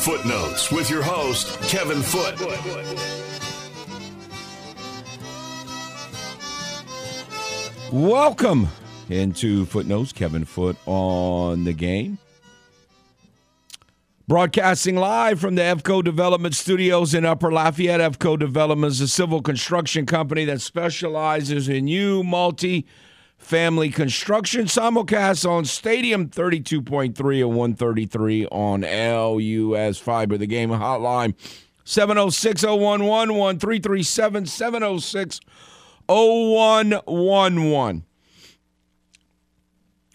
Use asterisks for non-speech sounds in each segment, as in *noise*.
Footnotes with your host, Kevin Foote. Welcome into Footnotes. Kevin Foote on the game. Broadcasting live from the EFCO Development Studios in Upper Lafayette. EFCO Development is a civil construction company that specializes in new multi family construction. Simulcast on Stadium 32.3 and 133 on LUS Fiber. The game hotline 706 011 1337 706 0111.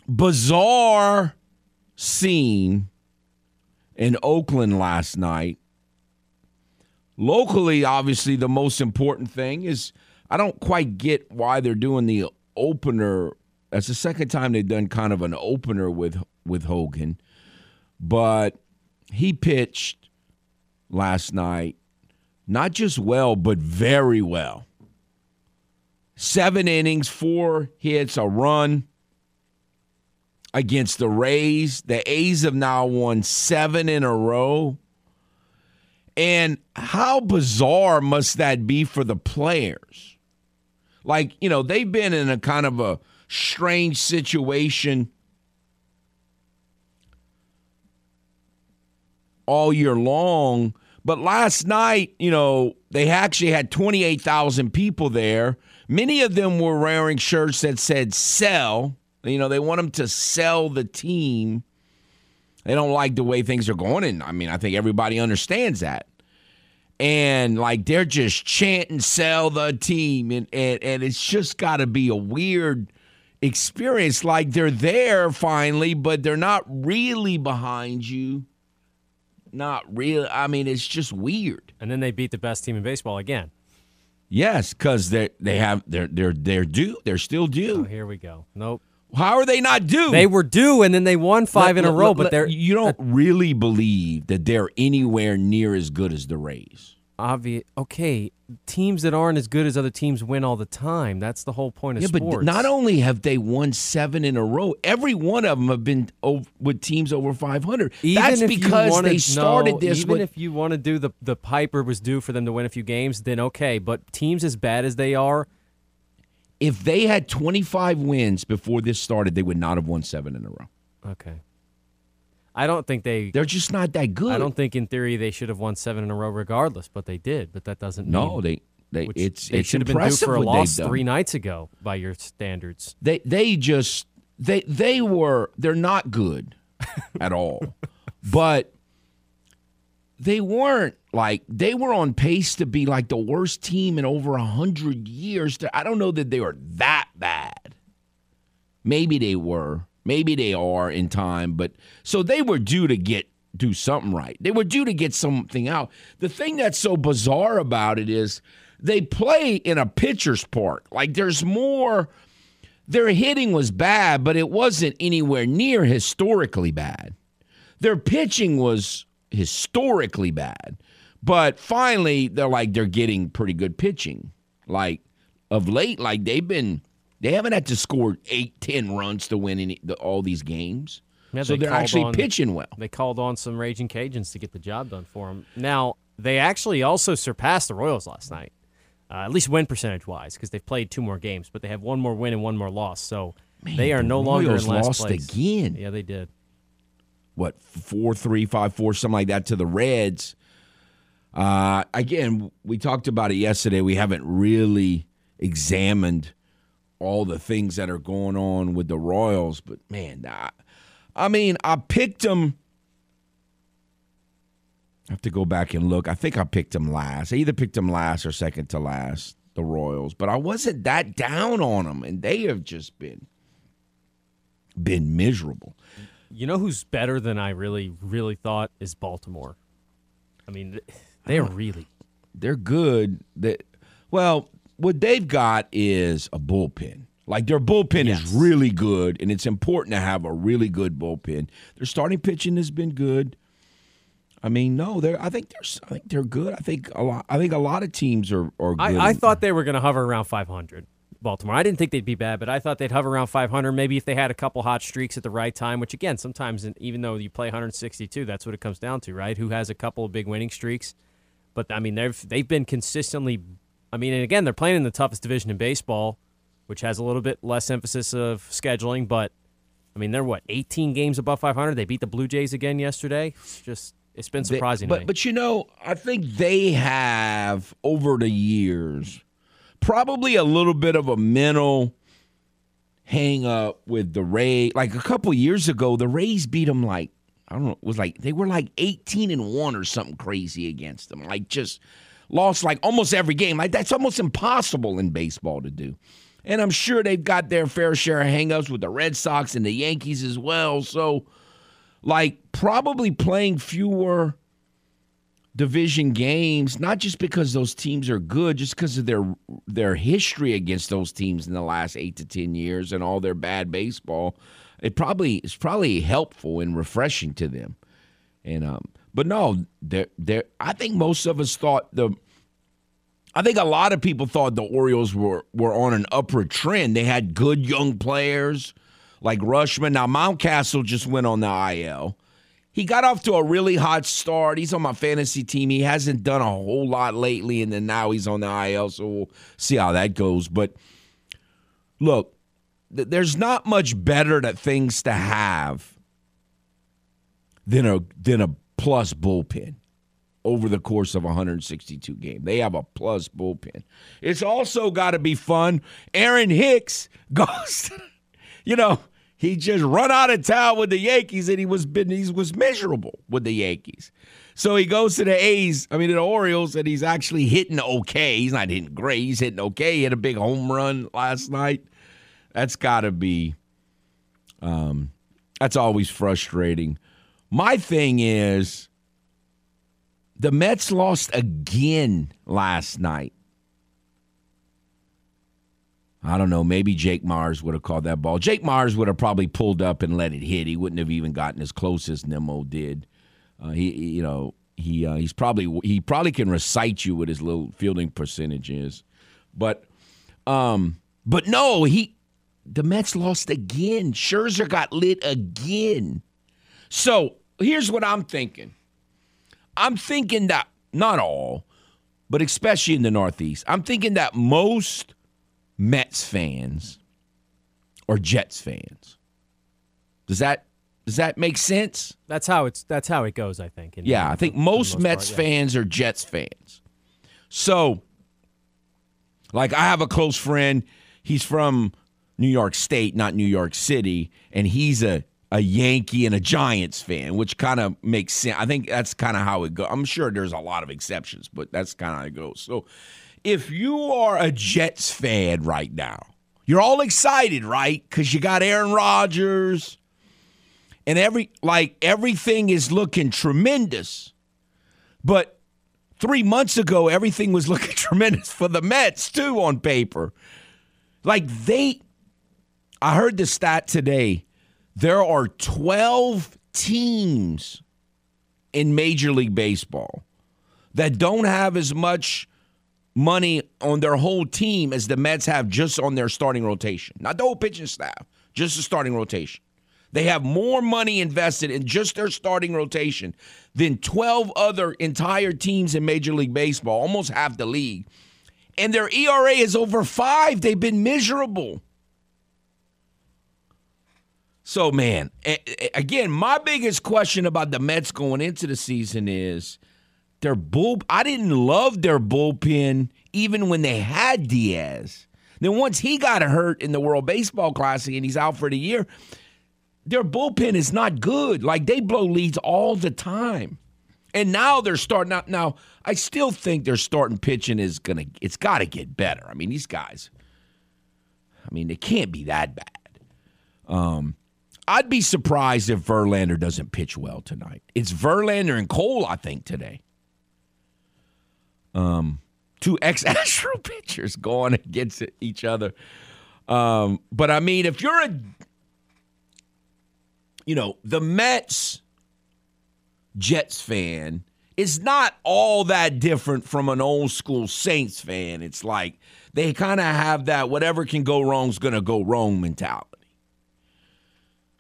Bizarre scene in Oakland last night. Locally, obviously, the most important thing is I don't quite get why they're doing the opener. That's the second time they've done kind of an opener with with Hogan, but he pitched last night, not just well, but very well. Seven innings, four hits, a run against the Rays. The A's have now won seven in a row. And how bizarre must that be for the players? Like, you know, they've been in a kind of a strange situation all year long. But last night, you know, they actually had 28,000 people there. Many of them were wearing shirts that said sell. You know, they want them to sell the team. They don't like the way things are going. And I mean, I think everybody understands that. And like they're just chanting, sell the team. And, and, and it's just got to be a weird experience. Like they're there finally, but they're not really behind you. Not really. I mean, it's just weird. And then they beat the best team in baseball again. Yes, because they they have they're they're they're due. They're still due. Oh, here we go. Nope. How are they not due? They were due, and then they won five Let- in a let- row. let- but they're you don't really believe that they're anywhere near as good as the Rays. Obvious. Okay, teams that aren't as good as other teams win all the time. That's the whole point of Yeah, but not only have they won seven in a row, every one of them have been ov- with teams over 500. Even That's because they started this Even with. if you want to do the the Piper was due for them to win a few games, then okay. But teams as bad as they are, if they had 25 wins before this started, they would not have won seven in a row. okay. I don't think they. They're just not that good. I don't think in theory they should have won seven in a row regardless, but they did. But that doesn't No, mean they they it's they it's should have been due for a loss three nights ago by your standards. they they just they they were they're not good *laughs* at all but they weren't like they were on pace to be like the worst team in over a hundred years i don't know that they were that bad maybe they were maybe they are in time but so they were due to get do something right they were due to get something out the thing that's so bizarre about it is they play in a pitcher's park like there's more their hitting was bad, but it wasn't anywhere near historically bad. Their pitching was historically bad, but finally they're like they're getting pretty good pitching. Like of late, like they've been, they haven't had to score eight, ten runs to win any, the, all these games. Yeah, so they they're actually on- pitching well. They called on some raging Cajuns to get the job done for them. Now they actually also surpassed the Royals last night, uh, at least win percentage wise, because they've played two more games, but they have one more win and one more loss. So they are the no longer in last lost place. again. Yeah, they did. what four three five four something like that to the Reds. Uh, again, we talked about it yesterday. We haven't really examined all the things that are going on with the Royals, but man, I, I mean, I picked them. I have to go back and look. I think I picked them last. I either picked them last or second to last, the Royals, but I wasn't that down on them, and they have just been been miserable. You know who's better than I really, really thought is Baltimore. I mean, they're really they're good. That well, what they've got is a bullpen. Like their bullpen Yes. is really good, and it's important to have a really good bullpen. Their starting pitching has been good. I mean, no, they're. I think they're. I think they're good. I think a lot. I think a lot of teams are are good. I, I thought they were going to hover around 500, Baltimore. I didn't think they'd be bad, but I thought they'd hover around 500. Maybe if they had a couple hot streaks at the right time, which again, sometimes even though you play 162, that's what it comes down to, right? Who has a couple of big winning streaks? But I mean, they've they've been consistently. I mean, and again, they're playing in the toughest division in baseball, which has a little bit less emphasis of scheduling. But I mean, they're what 18 games above 500. They beat the Blue Jays again yesterday. It's just it's been surprising. They, but but you know, I think they have over the years probably a little bit of a mental hang up with the Rays. Like a couple years ago, the Rays beat them like I don't know, it was like they were like 18 and 1 or something crazy against them. Like just lost like almost every game. Like that's almost impossible in baseball to do. And I'm sure they've got their fair share of hangups with the Red Sox and the Yankees as well. So like probably playing fewer division games, not just because those teams are good, just because of their their history against those teams in the last eight to ten years and all their bad baseball. It probably is probably helpful and refreshing to them. And um, but no, there there. I think most of us thought the. I think a lot of people thought the Orioles were were on an upward trend. They had good young players like Rutschman. Now Mountcastle just went on the IL he got off to a really hot start. He's on my fantasy team. He hasn't done a whole lot lately, and then now he's on the IL, so we'll see how that goes. But look, th- there's not much better that things to have than a than a plus bullpen over the course of 162 game. They have a plus bullpen. It's also got to be fun. Aaron Hicks *laughs* goes, you know he just run out of town with the Yankees, and he was been he was miserable with the Yankees. So he goes to the A's, I mean the Orioles, and he's actually hitting okay. He's not hitting great. He's hitting okay. He had a big home run last night. That's got to be. Um, that's always frustrating. My thing is, the Mets lost again last night. I don't know. Maybe Jake Meyers would have called that ball. Jake Meyers would have probably pulled up and let it hit. He wouldn't have even gotten as close as Nimmo did. Uh, he, you know, he uh, he's probably he probably can recite you what his little fielding percentage is, but um, but no, he the Mets lost again. Scherzer got lit again. So here's what I'm thinking. I'm thinking that not all, but especially in the Northeast, I'm thinking that most Mets fans or Jets fans. Does that does that make sense? That's how it's that's how it goes, I think. yeah, I think most, most Mets part, yeah. fans are Jets fans. So like I have a close friend, he's from New York State, not New York City, and he's a a Yankee and a Giants fan, which kind of makes sense. I think that's kind of how it goes. I'm sure there's a lot of exceptions, but that's kind of how it goes. So if you are a Jets fan right now, you're all excited, right? Because you got Aaron Rodgers and every like everything is looking tremendous. But three months ago, everything was *laughs* looking tremendous for the Mets too on paper. Like they I heard the stat today. There are 12 teams in Major League Baseball that don't have as much money on their whole team as the Mets have just on their starting rotation. Not the whole pitching staff, just the starting rotation. They have more money invested in just their starting rotation than 12 other entire teams in Major League Baseball, almost half the league. And their ERA is over five. They've been miserable. So, man, again, my biggest question about the Mets going into the season is their bull. I didn't love their bullpen even when they had Diaz. Then once he got hurt in the World Baseball Classic and he's out for the year, their bullpen is not good. Like they blow leads all the time. And now they're starting out. Now, I still think their starting pitching is to, it's got to get better. I mean, these guys, I mean, they can't be that bad. Um, I'd be surprised if Verlander doesn't pitch well tonight. It's Verlander and Cole, I think, today. Um, two ex *laughs* Astro pitchers going against each other. Um, but I mean, if you're a, you know, the Mets Jets fan, is not all that different from an old school Saints fan. It's like they kind of have that whatever can go wrong is going to go wrong mentality.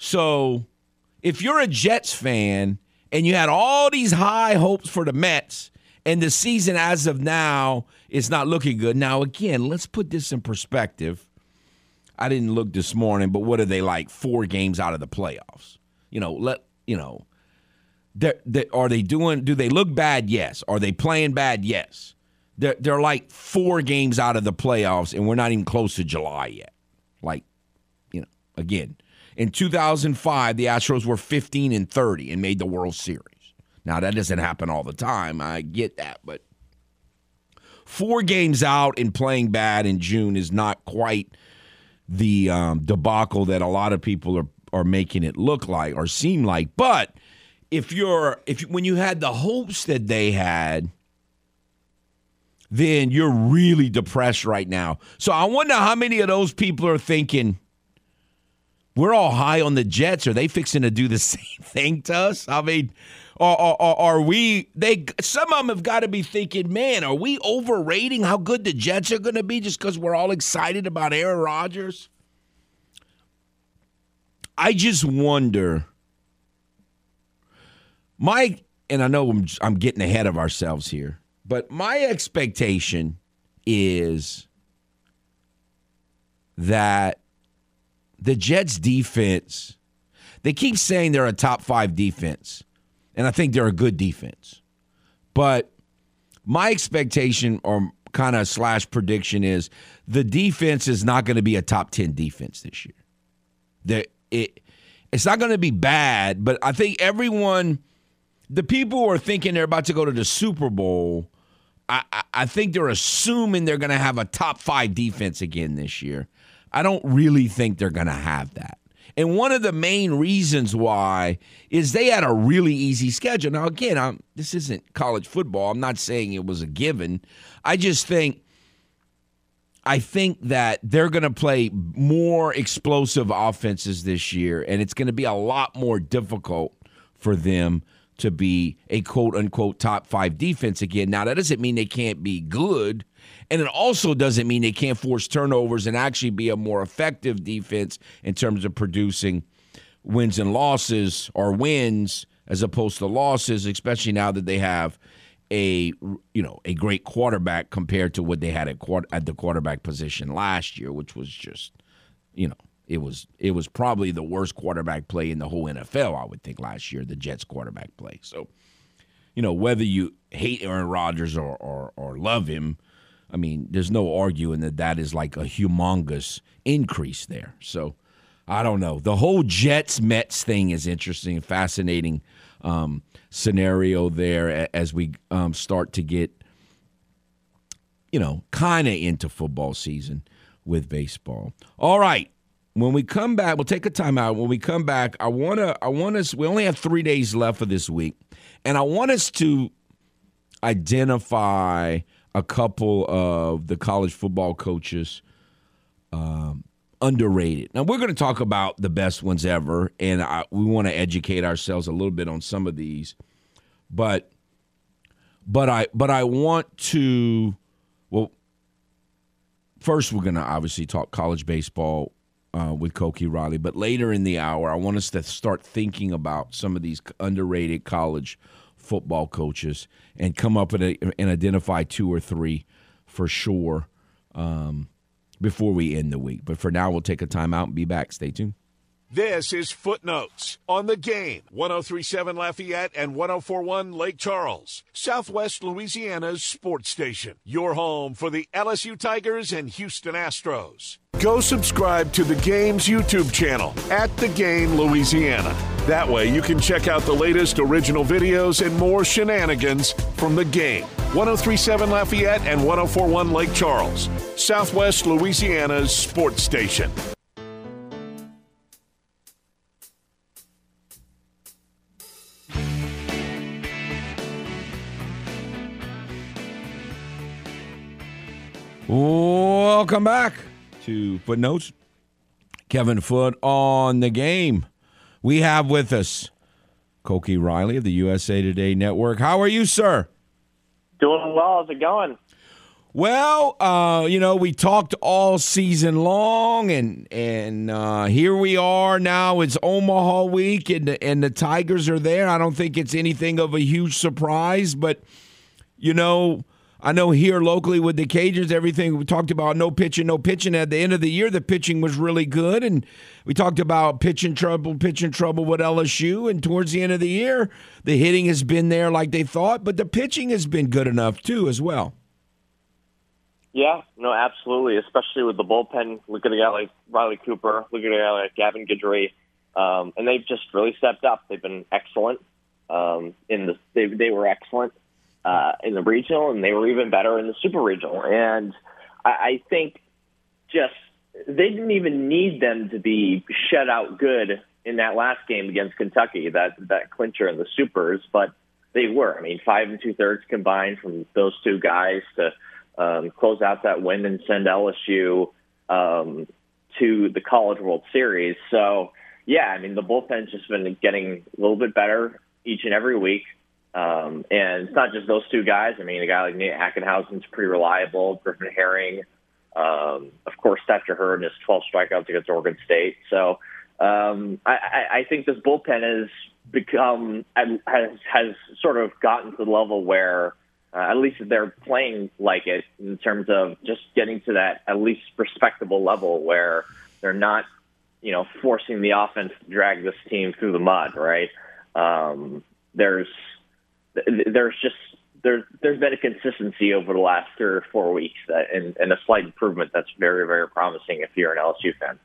So if you're a Jets fan and you had all these high hopes for the Mets and the season as of now is not looking good. Now, again, let's put this in perspective. I didn't look this morning, but what are they like? Four games out of the playoffs. You know, let you know. They're, they, are they doing? Do they look bad? Yes. Are they playing bad? Yes. They're they're like four games out of the playoffs, and we're not even close to July yet. Like, you know, again, in 2005, the Astros were 15 and 30 and made the World Series. Now that doesn't happen all the time. I get that, but four games out and playing bad in June is not quite the um, debacle that a lot of people are are making it look like or seem like. But if you're if when you had the hopes that they had, then you're really depressed right now. So I wonder how many of those people are thinking we're all high on the Jets. Are they fixing to do the *laughs* same thing to us? I mean, are, are, are we? They some of them have got to be thinking, man, are we overrating how good the Jets are going to be just because we're all excited about Aaron Rodgers? I just wonder. My and I know I'm, I'm getting ahead of ourselves here, but my expectation is that the Jets defense, they keep saying they're a top five defense, and I think they're a good defense. But my expectation or kind of slash prediction is the defense is not going to be a top 10 defense this year. The, it, it's not going to be bad, but I think everyone, the people who are thinking they're about to go to the Super Bowl, I, I, I think they're assuming they're going to have a top five defense again this year. I don't really think they're going to have that. And one of the main reasons why is they had a really easy schedule. Now, again, I'm, this isn't college football. I'm not saying it was a given. I just think I think that they're going to play more explosive offenses this year, and it's going to be a lot more difficult for them to be a quote unquote top five defense again. Now, that doesn't mean they can't be good. And it also doesn't mean they can't force turnovers and actually be a more effective defense in terms of producing wins and losses or wins as opposed to losses, especially now that they have a you know a great quarterback compared to what they had at, at the quarterback position last year, which was just you know it was it was probably the worst quarterback play in the whole NFL. I would think last year the Jets quarterback play. So you know whether you hate Aaron Rodgers or or, or love him, I mean, there's no arguing that that is like a humongous increase there. So I don't know. The whole Jets Mets thing is interesting, fascinating um, scenario there as we um, start to get, you know, kind of into football season with baseball. All right. When we come back, we'll take a timeout. When we come back, I wanna, I want us. We only have three days left of this week, and I want us to identify a couple of the college football coaches um, underrated. Now we're going to talk about the best ones ever, and I, we want to educate ourselves a little bit on some of these, but but I but I want to well. First, we're going to obviously talk college baseball uh, with Koki Riley, but later in the hour, I want us to start thinking about some of these underrated college football coaches and come up a, and identify two or three for sure um, before we end the week. But for now, we'll take a time out and be back. Stay tuned. This is Footnotes on the game 1037 Lafayette and 1041 Lake Charles, Southwest Louisiana's sports station. Your home for the LSU Tigers and Houston Astros. Go subscribe to the game's YouTube channel at The Game Louisiana. That way you can check out the latest original videos and more shenanigans from the game. 1037 Lafayette and 1041 Lake Charles, Southwest Louisiana's sports station. Welcome back to Footnotes. Kevin Foote on the game. We have with us Koki Riley of the USA Today Network. How are you, sir? Doing well. How's it going? Well, uh, you know, we talked all season long, and and uh, here we are now. It's Omaha week, and the, and the Tigers are there. I don't think it's anything of a huge surprise, but you know, I know here locally with the Cajuns, everything we talked about no pitching, no pitching. At the end of the year, the pitching was really good, and we talked about pitching trouble, pitching trouble with LSU. And towards the end of the year, the hitting has been there like they thought, but the pitching has been good enough too, as well. Yeah, no, absolutely. Especially with the bullpen. Look at a guy like Riley Cooper. Look at a guy like Gavin Guidry. Um, and they've just really stepped up. They've been excellent. Um, in the they they were excellent uh, in the regional, and they were even better in the super regional. And I, I think just they didn't even need them to be shut out good in that last game against Kentucky, that that clincher in the supers, but they were. I mean, five and two thirds combined from those two guys to um, close out that win and send LSU um, to the College World Series. So, yeah, I mean, the bullpen's just been getting a little bit better each and every week. Um, and it's not just those two guys. I mean, a guy like Nate Ackenhausen's pretty reliable. Griffin Herring, um, of course, Thatcher Hurd and his 12 strikeouts against Oregon State. So um, I, I think this bullpen has become has has sort of gotten to the level where uh, at least they're playing like it in terms of just getting to that at least respectable level where they're not, you know, forcing the offense to drag this team through the mud. Right? Um, there's there's just there's there's been a consistency over the last three or four weeks that and, and a slight improvement that's very very promising if you're an LSU fan.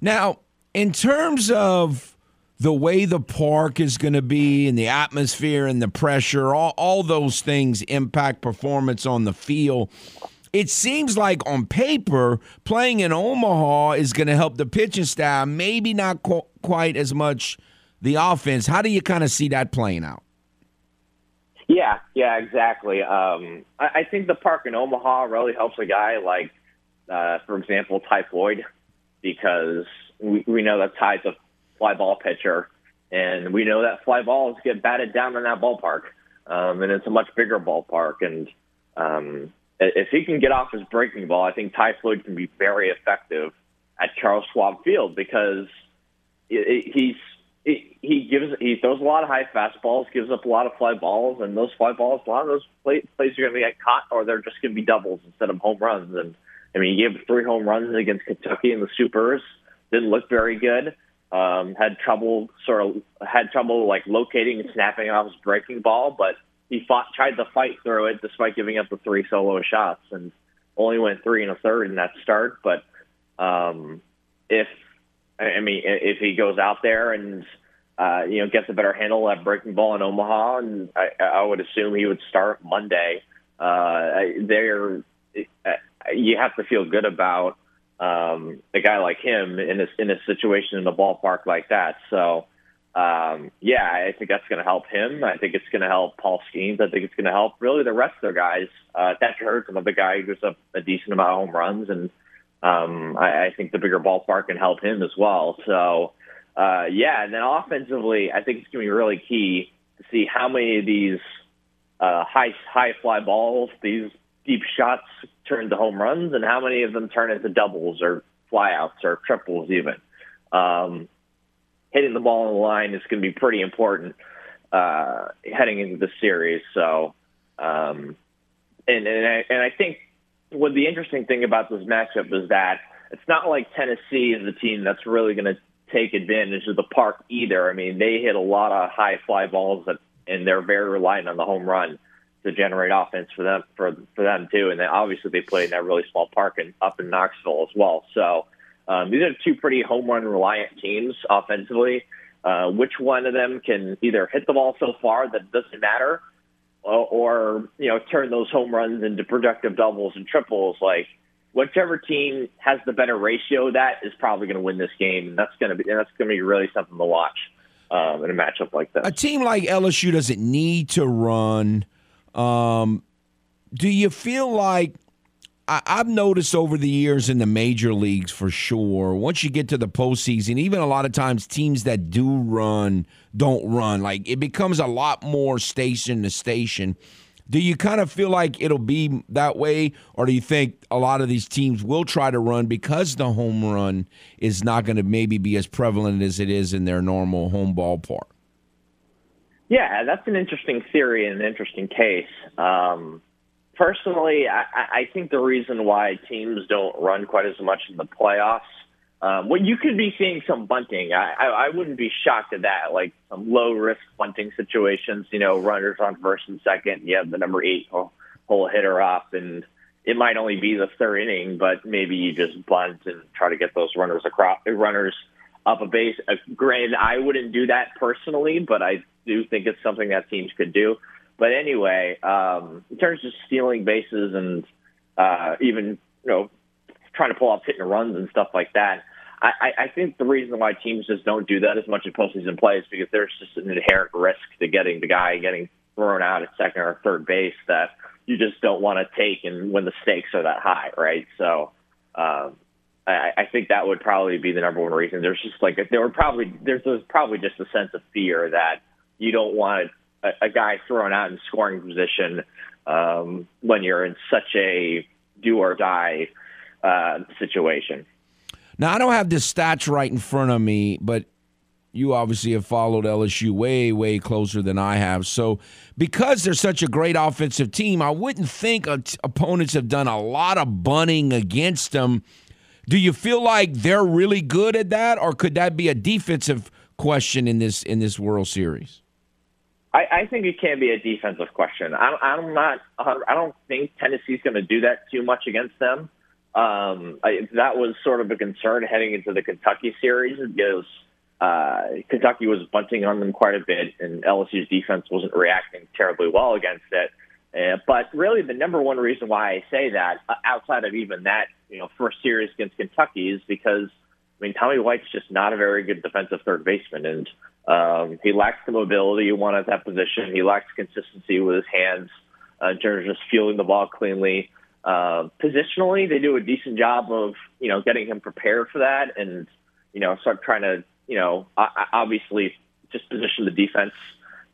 Now, in terms of the way the park is going to be and the atmosphere and the pressure, all, all those things impact performance on the field. It seems like on paper, playing in Omaha is going to help the pitching staff, maybe not qu- quite as much the offense. How do you kind of see that playing out? Yeah, yeah, exactly. Um, I, I think the park in Omaha really helps a guy like, uh, for example, Ty Floyd, because we, we know that Ty's a fly ball pitcher, and we know that fly balls get batted down in that ballpark, um, and it's a much bigger ballpark. And um, if he can get off his breaking ball, I think Ty Floyd can be very effective at Charles Schwab Field because he's he he gives he throws a lot of high fastballs, gives up a lot of fly balls, and those fly balls, a lot of those plays, plays are going to get caught, or they're just going to be doubles instead of home runs. And I mean, he gave three home runs against Kentucky in the supers. Didn't look very good. Um, had trouble sort of had trouble like locating and snapping off his breaking ball, but he fought tried to fight through it despite giving up the three solo shots and only went three and a third in that start. But um, if I mean, if he goes out there and uh, you know gets a better handle at breaking ball in Omaha, and I, I would assume he would start Monday. Uh, they're you have to feel good about um, a guy like him in a in a situation in a ballpark like that. So. Um, yeah, I think that's going to help him. I think it's going to help Paul Skenes. I think it's going to help really the rest of their guys. Uh, Thatcher Hurd's another guy who gives up a decent amount of home runs, and um, I, I think the bigger ballpark can help him as well. So, uh, yeah, and then offensively, I think it's going to be really key to see how many of these uh, high high fly balls, these deep shots, turn to home runs, and how many of them turn into doubles or flyouts or triples even. Um, hitting the ball in the line is going to be pretty important uh, heading into the series. So, um, and and I, and I think what the interesting thing about this matchup is that it's not like Tennessee is a team that's really going to take advantage of the park either. I mean, they hit a lot of high fly balls, that, and they're very reliant on the home run to generate offense for them for for them too. And then obviously they play in that really small park and up in Knoxville as well. So um, these are two pretty home run reliant teams offensively. Uh, which one of them can either hit the ball so far that it doesn't matter, or you know turn those home runs into productive doubles and triples like whichever team has the better ratio that is probably going to win this game and that's going to be that's going to be really something to watch um, in a matchup like that a team like lsu doesn't need to run. Um, do you feel like I, I've noticed over the years in the major leagues for sure. Once you get to the postseason, even a lot of times teams that do run don't run. Like it becomes a lot more station to station. Do you kind of feel like it'll be that way, or do you think a lot of these teams will try to run because the home run is not going to maybe be as prevalent as it is in their normal home ballpark? Yeah, that's an interesting theory and an interesting case. Um, personally, I, I think the reason why teams don't run quite as much in the playoffs, um, well, you could be seeing some bunting. I, I, I wouldn't be shocked at that, like some low risk bunting situations. You know, runners on first and second. You have the number eight hole, hole hitter up, and it might only be the third inning, but maybe you just bunt and try to get those runners across runners up a base. Uh, granted, I wouldn't do that personally, but I do think it's something that teams could do. But anyway, um, in terms of stealing bases and uh, even you know trying to pull off hit and runs and stuff like that, I, I think the reason why teams just don't do that as much in postseason play is because there's just an inherent risk to getting the guy getting thrown out at second or third base that you just don't want to take, and when the stakes are that high, right? So. Um, I, think that would probably be the number one reason. There's just like there were probably there's, there's probably just a sense of fear that you don't want a, guy thrown out in scoring position um, when you're in such a do or die uh, situation. Now, I don't have the stats right in front of me, but you obviously have followed LSU way, way closer than I have. So, because they're such a great offensive team, I wouldn't think opponents have done a lot of bunting against them. Do you feel like they're really good at that, or could that be a defensive question in this in this World Series? I, I think it can be a defensive question. I'm, I'm not. I don't think Tennessee's going to do that too much against them. Um, I, that was sort of a concern heading into the Kentucky series because uh, Kentucky was bunting on them quite a bit, and LSU's defense wasn't reacting terribly well against it. Uh, but really, the number one reason why I say that, uh, outside of even that, you know, first series against Kentucky, is because I mean, Tommy White's just not a very good defensive third baseman, and um, he lacks the mobility you want at that position. He lacks consistency with his hands uh, in terms of just fielding the ball cleanly. Uh, positionally, they do a decent job of you know getting him prepared for that, and you know start trying to you know obviously just position the defense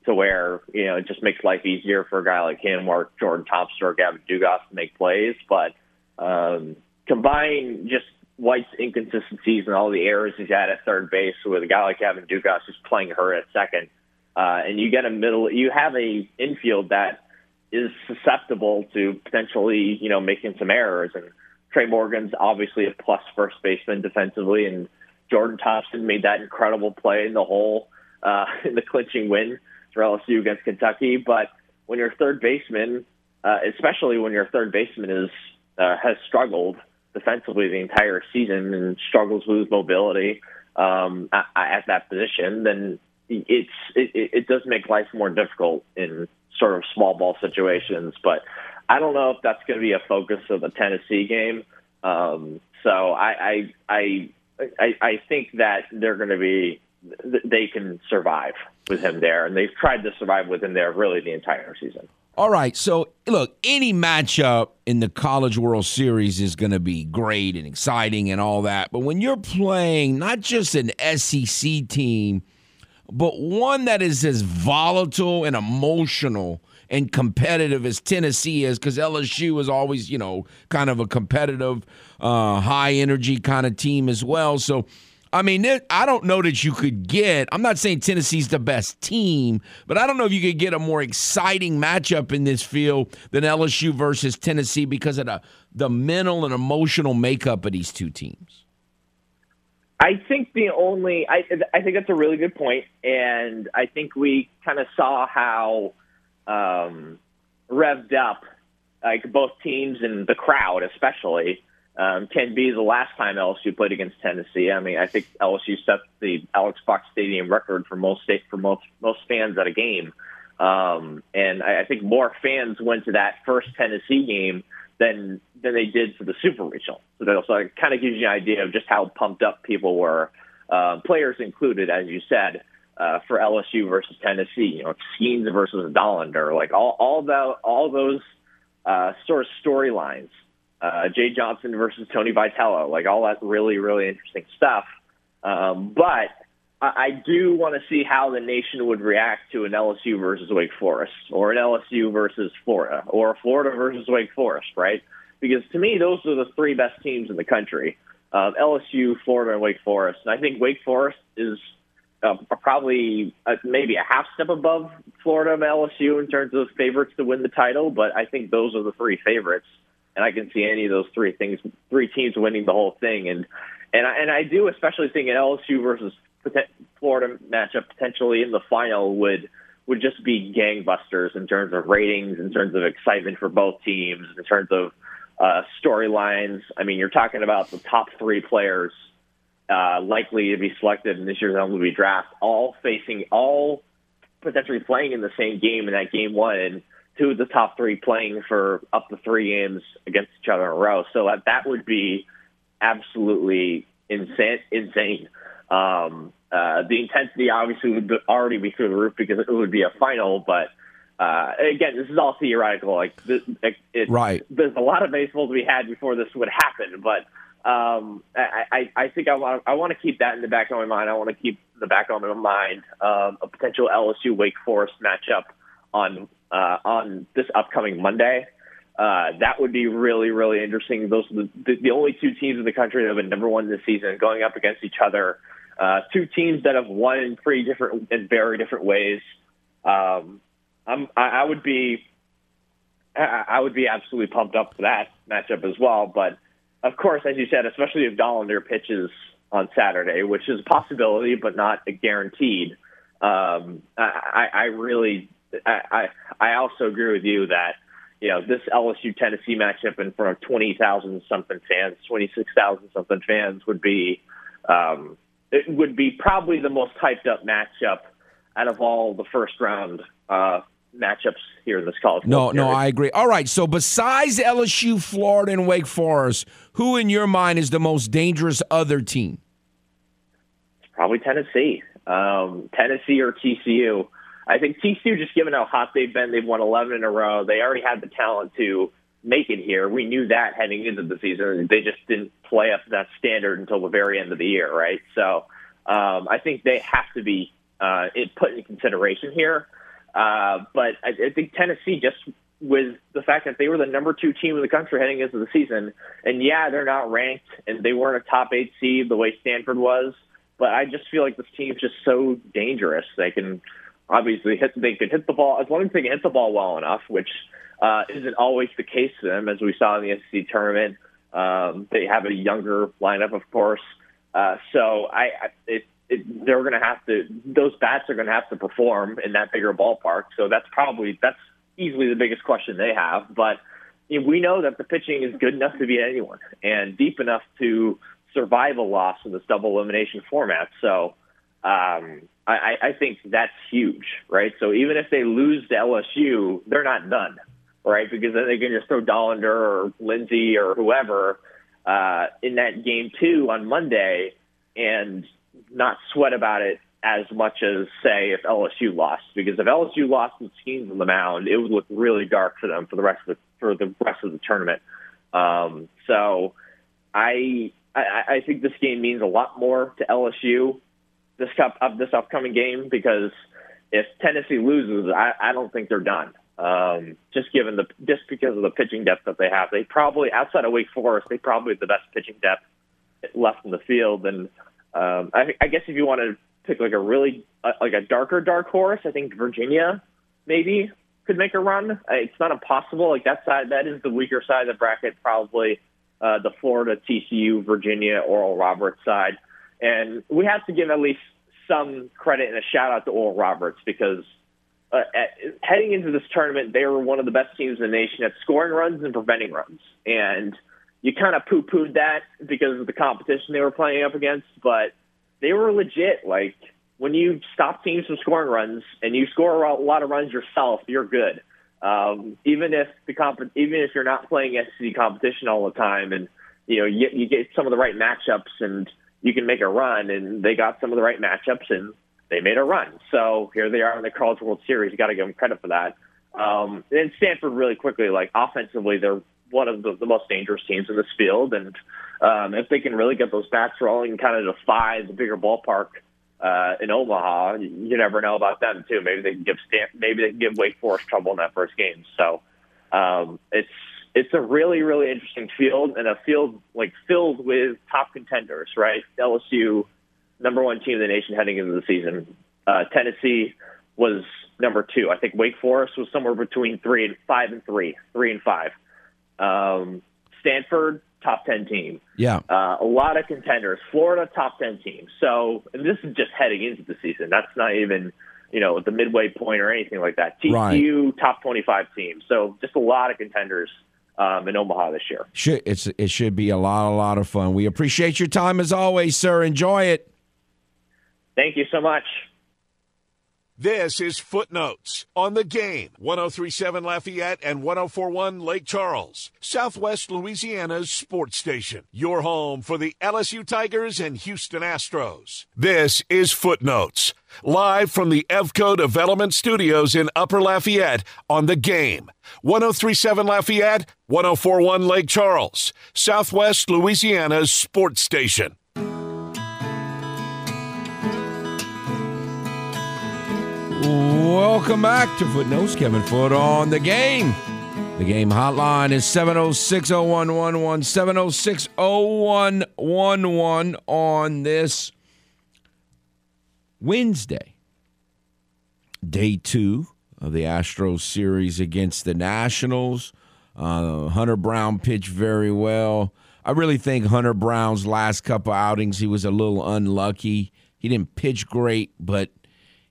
to where you know it just makes life easier for a guy like him or Jordan Thompson or Gavin Dugas to make plays. But um, combine just White's inconsistencies and all the errors he's had at third base with a guy like Gavin Dugas who's playing hurt at second, uh, and you get a middle, you have a infield that is susceptible to potentially, you know, making some errors. And Trey Morgan's obviously a plus first baseman defensively, and Jordan Thompson made that incredible play in the hole uh, *laughs* in the clinching win for LSU against Kentucky. But when your third baseman, uh, especially when your third baseman is uh, has struggled defensively the entire season and struggles with mobility um, at, at that position, then it's it, it does make life more difficult in sort of small ball situations. But I don't know if that's going to be a focus of the Tennessee game. Um, so I I I I think that they're going to be they can survive with him there, and they've tried to survive with him there really the entire season. All right. So, look, any matchup in the College World Series is going to be great and exciting and all that. But when you're playing not just an SEC team, but one that is as volatile and emotional and competitive as Tennessee is, because LSU is always, you know, kind of a competitive, uh, high energy kind of team as well. So, I mean, I don't know that you could get. I'm not saying Tennessee's the best team, but I don't know if you could get a more exciting matchup in this field than LSU versus Tennessee because of the the mental and emotional makeup of these two teams. I think the only I I think that's a really good point, and I think we kind of saw how um, revved up like both teams and the crowd, especially um, can be the last time LSU played against Tennessee. I mean, I think LSU set the Alex Box Stadium record for most state for most most fans at a game, um, and I, I think more fans went to that first Tennessee game than than they did for the Super Regional. So that also kind of gives you an idea of just how pumped up people were, uh, players included, as you said. Uh, for LSU versus Tennessee, you know, Skenes versus Dollander, like all all that, all those uh, sort of storylines uh, Jay Johnson versus Tony Vitello, like all that really, really interesting stuff. Um, but I, I do want to see how the nation would react to an LSU versus Wake Forest, or an LSU versus Florida, or Florida versus Wake Forest, right? Because to me, those are the three best teams in the country: um, LSU, Florida, and Wake Forest. And I think Wake Forest is uh, probably uh, maybe a half step above Florida and LSU in terms of favorites to win the title, but I think those are the three favorites, and I can see any of those three things, three teams winning the whole thing, and and I, and I do especially think an LSU versus Florida matchup potentially in the final would would just be gangbusters in terms of ratings, in terms of excitement for both teams, in terms of uh, storylines. I mean, you're talking about the top three players uh, likely to be selected in this year's MLB draft, all facing, all potentially playing in the same game in that game one, and two of the top three playing for up to three games against each other in a row. So that that would be absolutely insane. Insane. Um, uh, the intensity obviously would already be through the roof because it would be a final, but uh, again, this is all theoretical. Like, this, it, right. There's a lot of baseball to be had before this would happen, but um, I, I, I think I want I want to keep that in the back of my mind. I want to keep the back of my mind um, a potential LSU Wake Forest matchup on uh, on this upcoming Monday. Uh, that would be really really interesting. Those are the, the, only two teams in the country that have been number one this season going up against each other. Uh, two teams that have won in three different in very different ways. Um, I'm, I, I would be I, I would be absolutely pumped up for that matchup as well, but of course, as you said, especially if Dollander pitches on Saturday, which is a possibility but not a guaranteed. Um, I, I really, I, I also agree with you that you know this LSU Tennessee matchup in front of twenty thousand something fans, twenty six thousand something fans would be, um, it would be probably the most hyped up matchup out of all the first round uh, matchups here in this college. No, no, I agree. All right, so besides LSU, Florida, and Wake Forest, who in your mind is the most dangerous other team? It's probably Tennessee, um, Tennessee or TCU. I think TCU, just given how hot they've been, they've won 11 in a row. They already had the talent to make it here. We knew that heading into the season. They just didn't play up that standard until the very end of the year, right? So um, I think they have to be uh, put in consideration here. Uh, but I, I think Tennessee just with the fact that they were the number two team in the country heading into the season, and yeah, they're not ranked and they weren't a top eight seed the way Stanford was, but I just feel like this team's just so dangerous. They can obviously hit, they can hit the ball as long as they can hit the ball well enough, which uh, isn't always the case for them, as we saw in the SEC tournament. Um, they have a younger lineup, of course. Uh, so I, I it, it, they're going to have to; those bats are going to have to perform in that bigger ballpark. So that's probably that's easily the biggest question they have. But you know, we know that the pitching is good enough to beat anyone and deep enough to survive a loss in this double elimination format. So um, I, I think that's huge, right? So even if they lose to LSU, they're not done, right? Because then they can just throw Dollander or Lindsey or whoever uh, in that game two on Monday and not sweat about it as much as say if LSU lost because if LSU lost with Skenes on the mound, it would look really dark for them for the rest of the for the rest of the tournament. Um, so I, I I think this game means a lot more to LSU this cup of this upcoming game because if Tennessee loses, I, I don't think they're done. Um, just given the just because of the pitching depth that they have, they probably outside of Wake Forest, they probably have the best pitching depth left in the field. And um, I, I guess if you want to pick like a really uh, like a darker dark horse, I think Virginia maybe could make a run. It's not impossible. Like that side, that is the weaker side of the bracket, probably uh, the Florida, TCU, Virginia, Oral Roberts side. And we have to give at least some credit and a shout out to Oral Roberts because uh, at, heading into this tournament, they were one of the best teams in the nation at scoring runs and preventing runs. And you kind of poo pooed that because of the competition they were playing up against, but they were legit. Like when you stop teams from scoring runs and you score a lot of runs yourself, you're good. Um, even if the comp- even if you're not playing SEC competition all the time, and you know you, you get some of the right matchups, and you can make a run. And they got some of the right matchups, and they made a run. So here they are in the College World Series. You got to give them credit for that. Um, and Stanford really quickly, like offensively, they're one of the, the most dangerous teams in this field, and um, if they can really get those bats rolling and kind of defy the bigger ballpark uh, in Omaha, you never know about them too. Maybe they can give Stan- maybe they can give Wake Forest trouble in that first game. So um, it's it's a really really interesting field and a field like filled with top contenders. Right, LSU, number one team in the nation heading into the season. Uh, Tennessee was number two. I think Wake Forest was somewhere between three and five and three, three and five. Um, Stanford top 10 team. Yeah. Uh, a lot of contenders. Florida, top 10 team. So, and this is just heading into the season. That's not even, you know, the midway point or anything like that. TCU, Right. top 25 team. So, just a lot of contenders um, in Omaha this year. Should it's it should be a lot a lot of fun. We appreciate your time as always, sir. Enjoy it. Thank you so much. This is Footenotes on the game. 1037 Lafayette and 1041 Lake Charles, Southwest Louisiana's sports station. Your home for the LSU Tigers and Houston Astros. This is Footenotes, live from the EVCO Development Studios in Upper Lafayette on the game. 1037 Lafayette, 1041 Lake Charles, Southwest Louisiana's sports station. Welcome back to Footenotes. Kevin Foote on the game. The game hotline is 706 0111 706 0111 on this Wednesday, day two of the Astros series against the Nationals. Uh, Hunter Brown pitched very well. I really think Hunter Brown's last couple outings, he was a little unlucky. He didn't pitch great, but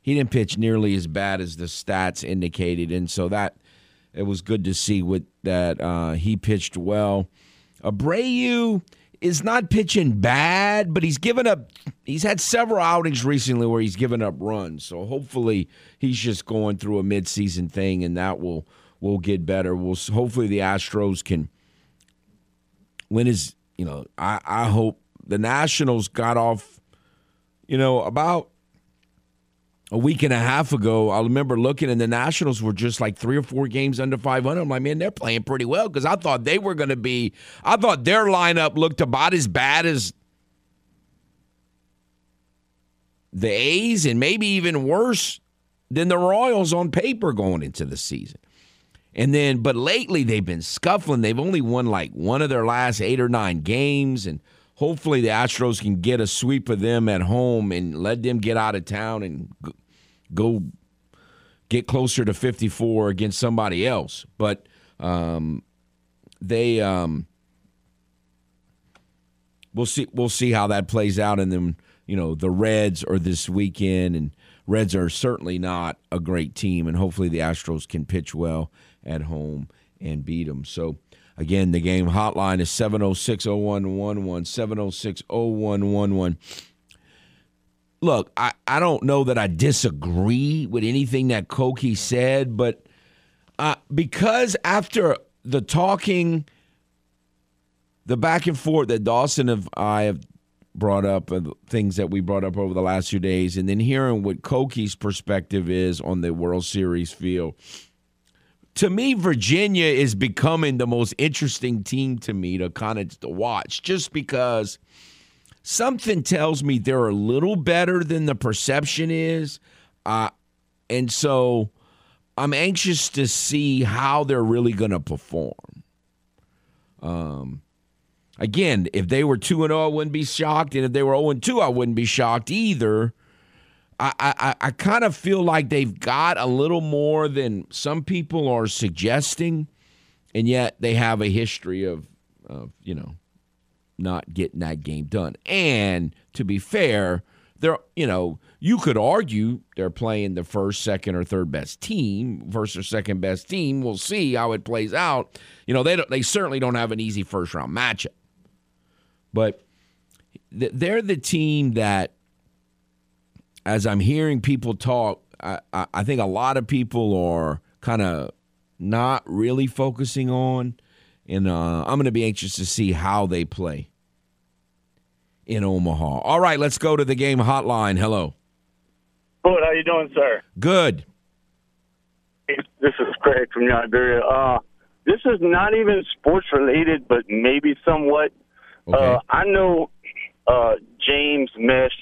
he didn't pitch nearly as bad as the stats indicated, and so that it was good to see with that uh, he pitched well. Abreu is not pitching bad, but he's given up. He's had several outings recently where he's given up runs. So hopefully he's just going through a midseason thing, and that will will get better. We'll hopefully the Astros can win his. You know, I I hope the Nationals got off. You know about a week and a half ago, I remember looking, and the Nationals were just like three or four games under 500. I'm like, man, they're playing pretty well because I thought they were going to be, I thought their lineup looked about as bad as the A's and maybe even worse than the Royals on paper going into the season. And then, but lately they've been scuffling. They've only won like one of their last eight or nine games. And hopefully the Astros can get a sweep of them at home and let them get out of town and go get closer to 54 against somebody else. But um, they, um, we'll see, we'll see how that plays out. And then, you know, the Reds are this weekend, and Reds are certainly not a great team. And hopefully the Astros can pitch well at home and beat them. So, again, the game hotline is 706 0111, 706 0111. Look, I, I don't know that I disagree with anything that Koki said, but uh, because after the talking, the back and forth that Dawson and I have brought up, and things that we brought up over the last few days, and then hearing what Koki's perspective is on the World Series field, to me, Virginia is becoming the most interesting team to me to kind of to watch, just because something tells me they're a little better than the perception is, uh, and so I'm anxious to see how they're really going to perform. Um, again, if they were two and zero, I wouldn't be shocked, and if they were zero and two, I wouldn't be shocked either. I, I, I kind of feel like they've got a little more than some people are suggesting, and yet they have a history of, of you know, not getting that game done. And to be fair, they're you know you could argue they're playing the first, second, or third best team, or second best team. We'll see how it plays out. You know they don't, they certainly don't have an easy first round matchup, but they're the team that as I'm hearing people talk, I, I, think a lot of people are kind of not really focusing on, and uh, I'm going to be anxious to see how they play in Omaha. All right, let's go to the game hotline. Hello. Good. How you doing, sir? Good. This is Craig from Iberia. Uh, this this is not even sports related, but maybe somewhat. Okay. Uh, I know uh, James Mesh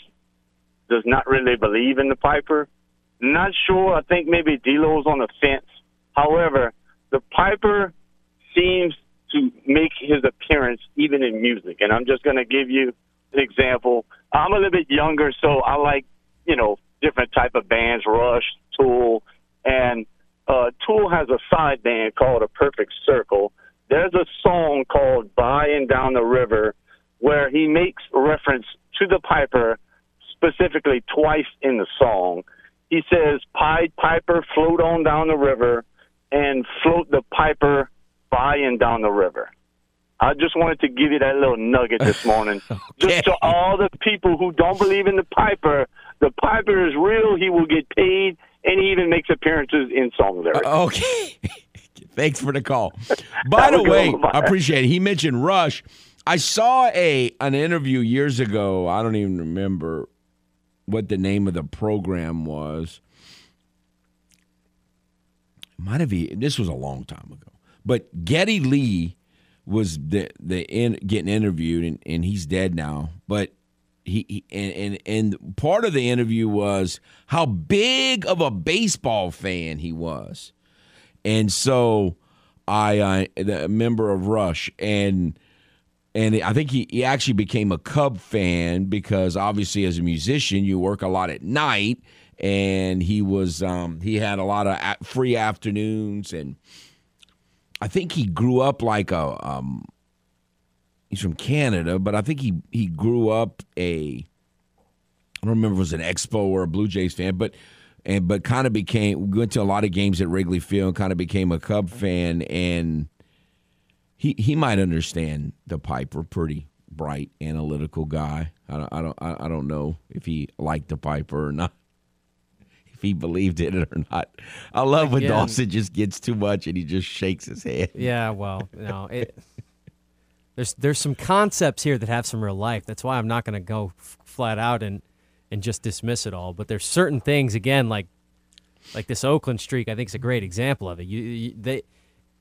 does not really believe in the Piper. Not sure. I think maybe D'Lo's on the fence. However, the Piper seems to make his appearance even in music, and I'm just going to give you an example. I'm a little bit younger, so I like you know different type of bands, Rush, Tool, and uh, Tool has a side band called A Perfect Circle. There's a song called By and Down the River where he makes reference to the Piper specifically twice in the song. He says, Pied Piper, float on down the river and float the Piper by and down the river. I just wanted to give you that little nugget this *laughs* morning. Just to all the people who don't believe in the Piper, the Piper is real. He will get paid, and he even makes appearances in song lyrics. Uh, okay. *laughs* Thanks for the call. *laughs* By the Have a good way, I appreciate it. He mentioned Rush. I saw a an interview years ago. I don't even remember what the name of the program was. Might have been, this was a long time ago. But Geddy Lee was the the in, getting interviewed and, and he's dead now. But he, he and, and and part of the interview was how big of a baseball fan he was. And so I, the member of Rush, and and I think he, he actually became a Cub fan because obviously as a musician you work a lot at night, and he was um, he had a lot of free afternoons, and I think he grew up like a um, he's from Canada, but I think he he grew up a I don't remember if it was an Expo or a Blue Jays fan, but and but kind of became went to a lot of games at Wrigley Field and kind of became a Cub fan and he he might understand the Piper pretty bright analytical guy. I don't I don't I I don't know if he liked the Piper or not. *laughs* If he believed in it or not. I love when Dawson just gets too much and he just shakes his head. Yeah, well, no, it. There's there's some concepts here that have some real life. That's why I'm not going to go f- flat out and and just dismiss it all. But there's certain things again, like like this Oakland streak. I think is a great example of it. You, you they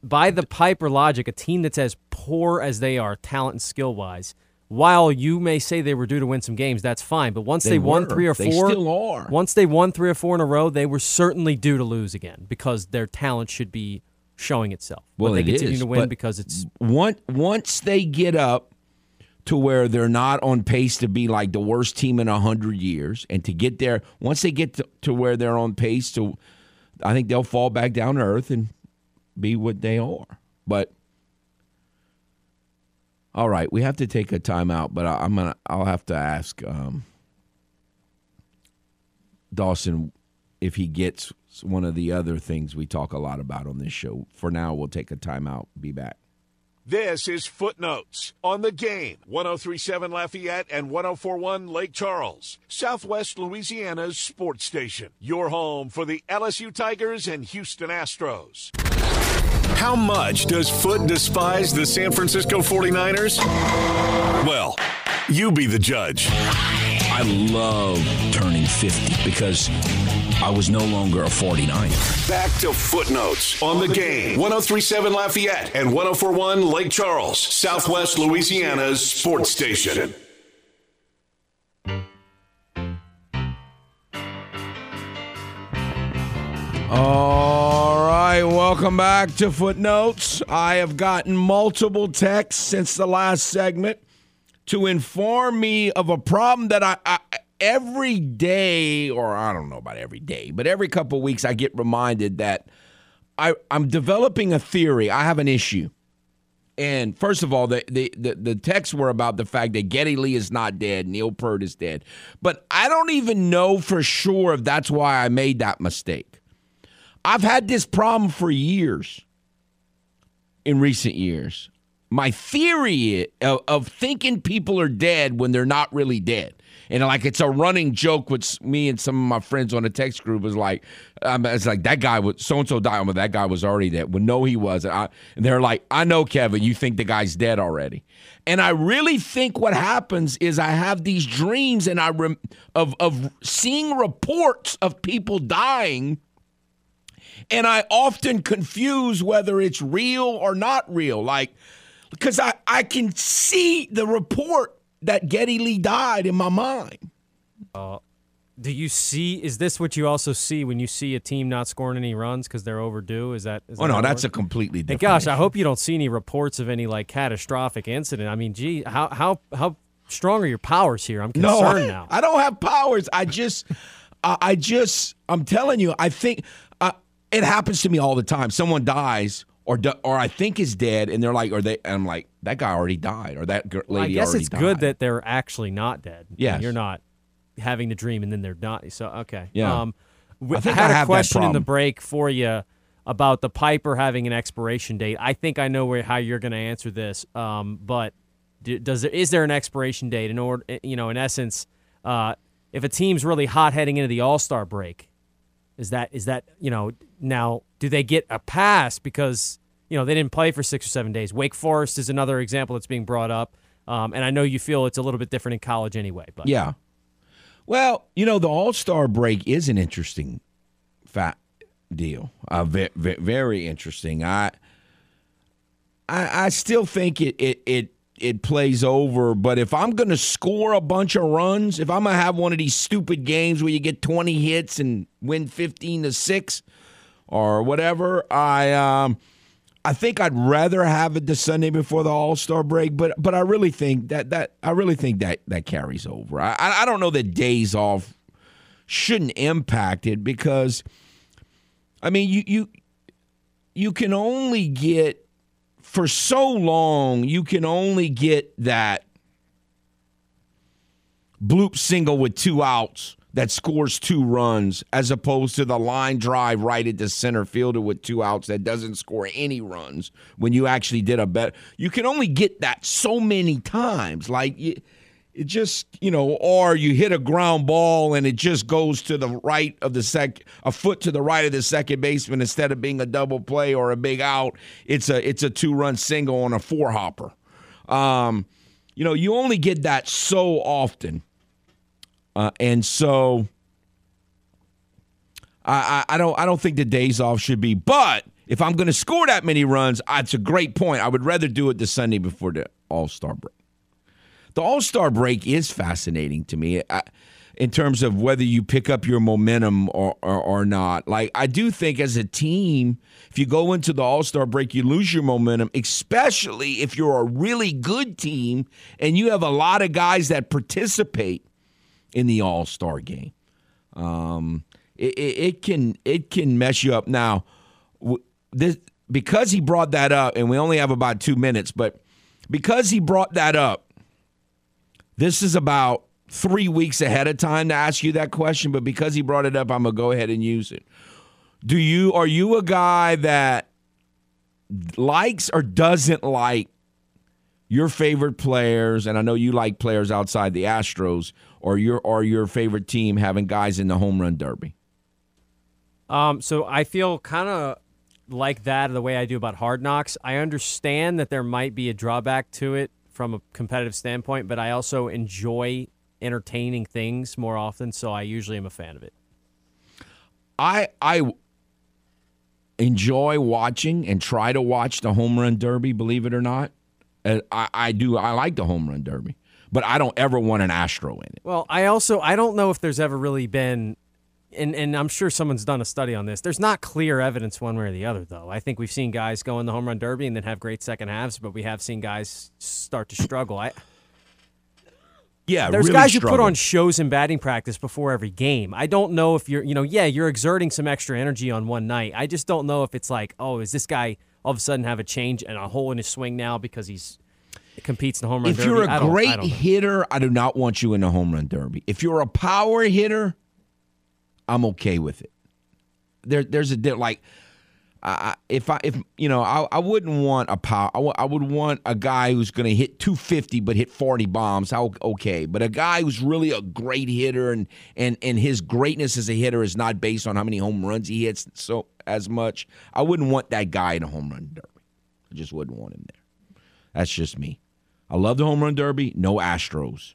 by the Piper logic, a team that's as poor as they are, talent and skill wise. While you may say they were due to win some games, that's fine. But once they, They won three or They four, still are. once they won three or four in a row, they were certainly due to lose again because their talent should be showing itself. Well, but they it continue is, to win because it's once once they get up to where they're not on pace to be like the worst team in a hundred years, and to get there, once they get to, to where they're on pace to, I think they'll fall back down to earth and be what they are. But all right, we have to take a timeout, but I, I'm gonna I'll have to ask um, Dawson if he gets one of the other things we talk a lot about on this show. For now, we'll take a timeout. Be back. This is Footenotes on the game. 1037 Lafayette and 1041 Lake Charles, Southwest Louisiana's sports station. Your home for the LSU Tigers and Houston Astros. How much does Foote despise the San Francisco 49ers? Well, you be the judge. I love turning 50 because I was no longer a 49er. Back to Footenotes on the game. 1037 Lafayette and 1041 Lake Charles, Southwest Louisiana's sports station. All right, welcome back to Footenotes. I have gotten multiple texts since the last segment to inform me of a problem that I, I every day, or I don't know about every day, but every couple weeks I get reminded that I, I'm developing a theory. I have an issue. And first of all, the, the, the, the texts were about the fact that Geddy Lee is not dead, Neil Peart is dead. But I don't even know for sure if that's why I made that mistake. I've had this problem for years in recent years. My theory of, of thinking people are dead when they're not really dead. And like it's a running joke with me and some of my friends on the text group is like, um, it's like that guy was so and so died, but that guy was already dead. Well, no, he wasn't. I, and they're like, I know, Kevin, you think the guy's dead already. And I really think what happens is I have these dreams and I rem- of of seeing reports of people dying and I often confuse whether it's real or not real. Like, because I, I can see the report that Geddy Lee died in my mind. Do you see? Is this what you also see when you see a team not scoring any runs because they're overdue? Is that? Is Oh that no, that's a works? completely And different. gosh, I hope you don't see any reports of any like catastrophic incident. I mean, gee, how how how strong are your powers here? I'm No, concerned I, now. I don't have powers. I just, I, I just, I'm telling you, I think uh, it happens to me all the time. Someone dies, or or I think is dead, and they're like, or they, and I'm like, that guy already died, or that Well, I lady guess it's died. good that they're actually not dead. Yeah, you're not having the dream and then they're not. So okay. Yeah. Um, I think had I a question in the break for you about the Piper having an expiration date. I think I know where how you're going to answer this. Um, but do, does there is there an expiration date in order? You know, in essence, uh, if a team's really hot heading into the All Star break, is that is that you know now do they get a pass because you know they didn't play for six or seven days? Wake Forest is another example that's being brought up, um, and I know you feel it's a little bit different in college anyway. But Yeah. Well, you know, the All Star break is an interesting fat deal. Uh, ve- ve- very interesting. I, I, I still think it, it, it, it plays over, but if I'm going to score a bunch of runs, if I'm going to have one of these stupid games where you get 20 hits and win 15 to 6 or whatever, I um I think I'd rather have it the Sunday before the All Star break, but but I really think that that I really think that that carries over. I I don't know that days off shouldn't impact it because I mean you you you can only get for so long you can only get that bloop single with two outs that scores two runs as opposed to the line drive right the center fielder with two outs that doesn't score any runs when you actually did a bet. You can only get that so many times. Like it just you know or you hit a ground ball and it just goes to the right of the sec a foot to the right of the second baseman instead of being a double play or a big out it's a it's a two run single on a four hopper um, you know you only get that so often uh, and so I, I, I don't I don't think the days off should be. But if I'm going to score that many runs, it's a great point. I would rather do it the Sunday before the All Star break. The All Star break is fascinating to me. I, in terms of whether you pick up your momentum or, or, or not. Like, I do think as a team, if you go into the All Star break, you lose your momentum, especially if you're a really good team and you have a lot of guys that participate in the All Star game. Um, it, it, it can it can mess you up. Now, this because he brought that up, and we only have about two minutes, but because he brought that up, this is about three weeks ahead of time to ask you that question. But because he brought it up, I'm gonna go ahead and use it. Do you are you a guy that likes or doesn't like your favorite players, and I know you like players outside the Astros, or your or your favorite team having guys in the home run derby? Um, so I feel kind of like that the way I do about Hard Knocks. I understand that there might be a drawback to it from a competitive standpoint, but I also enjoy entertaining things more often, so I usually am a fan of it. I I enjoy watching and try to watch the home run derby. Believe it or not, Uh, I, I do. I like the home run derby, but I don't ever want an Astro in it. Well, I also I don't know if there's ever really been and and I'm sure someone's done a study on this. There's not clear evidence one way or the other though. I think we've seen guys go in the home run derby and then have great second halves, but we have seen guys start to struggle. I Yeah, There's really guys you put on shows in batting practice before every game. I don't know if you're, you know, yeah, you're exerting some extra energy on one night. I just don't know if it's like, oh, is this guy all of a sudden have a change and a hole in his swing now because he's competes in the home run derby? If derby? you're a great hitter, I do not want you in the home run derby. If you're a power hitter, I'm okay with it. There, there's a like, I, if I if you know, I, I wouldn't want a power. I, I would want a guy who's going to hit 250 but hit 40 bombs. How okay, but a guy who's really a great hitter and and and his greatness as a hitter is not based on how many home runs he hits so as much. I wouldn't want that guy in a home run derby. I just wouldn't want him there. That's just me. I love the home run derby. No Astros.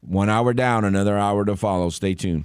One hour down, another hour to follow. Stay tuned.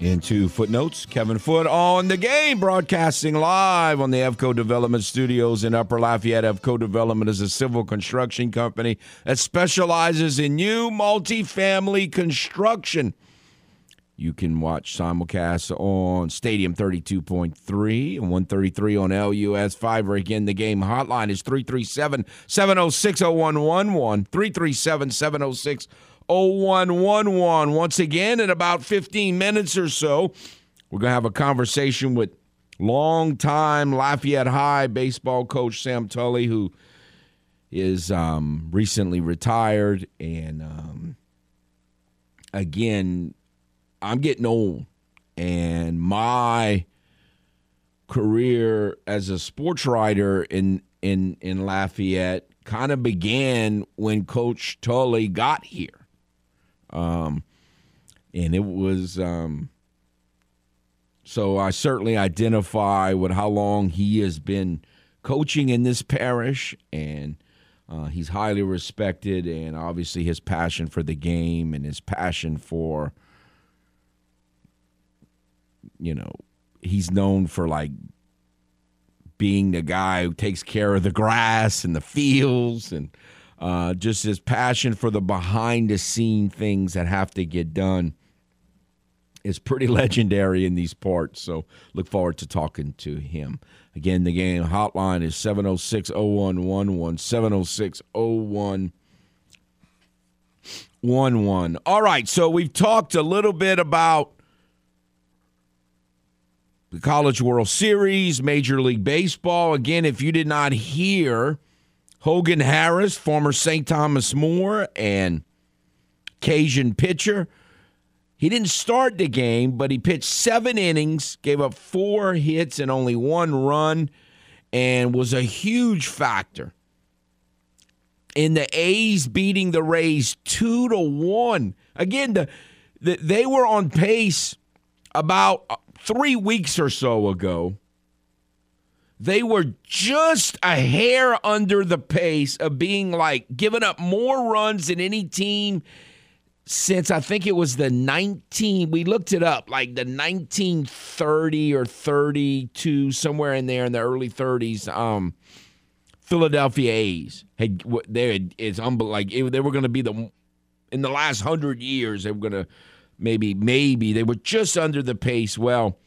into Footenotes. Kevin Foote on the game, broadcasting live on the EVCO Development Studios in Upper Lafayette. EVCO Development is a civil construction company that specializes in new multifamily construction. You can watch simulcast on Stadium 32.3 and 133 on LUS 5. Or again, the game hotline is 337 706 0111. 337 706 0111. Once again, in about 15 minutes or so, we're going to have a conversation with longtime Lafayette High baseball coach Sam Tully, who is um, recently retired. And um, again, I'm getting old, and my career as a sports writer in in in Lafayette kind of began when Coach Tully got here, um, and it was um, so I certainly identify with how long he has been coaching in this parish, and uh, he's highly respected, and obviously his passion for the game and his passion for you know, he's known for like being the guy who takes care of the grass and the fields and uh, just his passion for the behind the scene things that have to get done is pretty *laughs* legendary in these parts. So look forward to talking to him. Again, the game hotline is 706 0111. 706 0111. All right, so we've talked a little bit about the College World Series, Major League Baseball. Again, if you did not hear, Hogan Harris, former St. Thomas More and Cajun pitcher, he didn't start the game, but he pitched seven innings, gave up four hits and only one run, and was a huge factor in the A's beating the Rays two to one. Again, the, the they were on pace about three weeks or so ago, they were just a hair under the pace of being like giving up more runs than any team since I think it was the 19 we looked it up like the 1930 or 32 somewhere in there in the early 30s um Philadelphia A's had they had, it's unbelievable like it, they were going to be the in the last 100 years they were going to maybe maybe they were just under the pace. Well,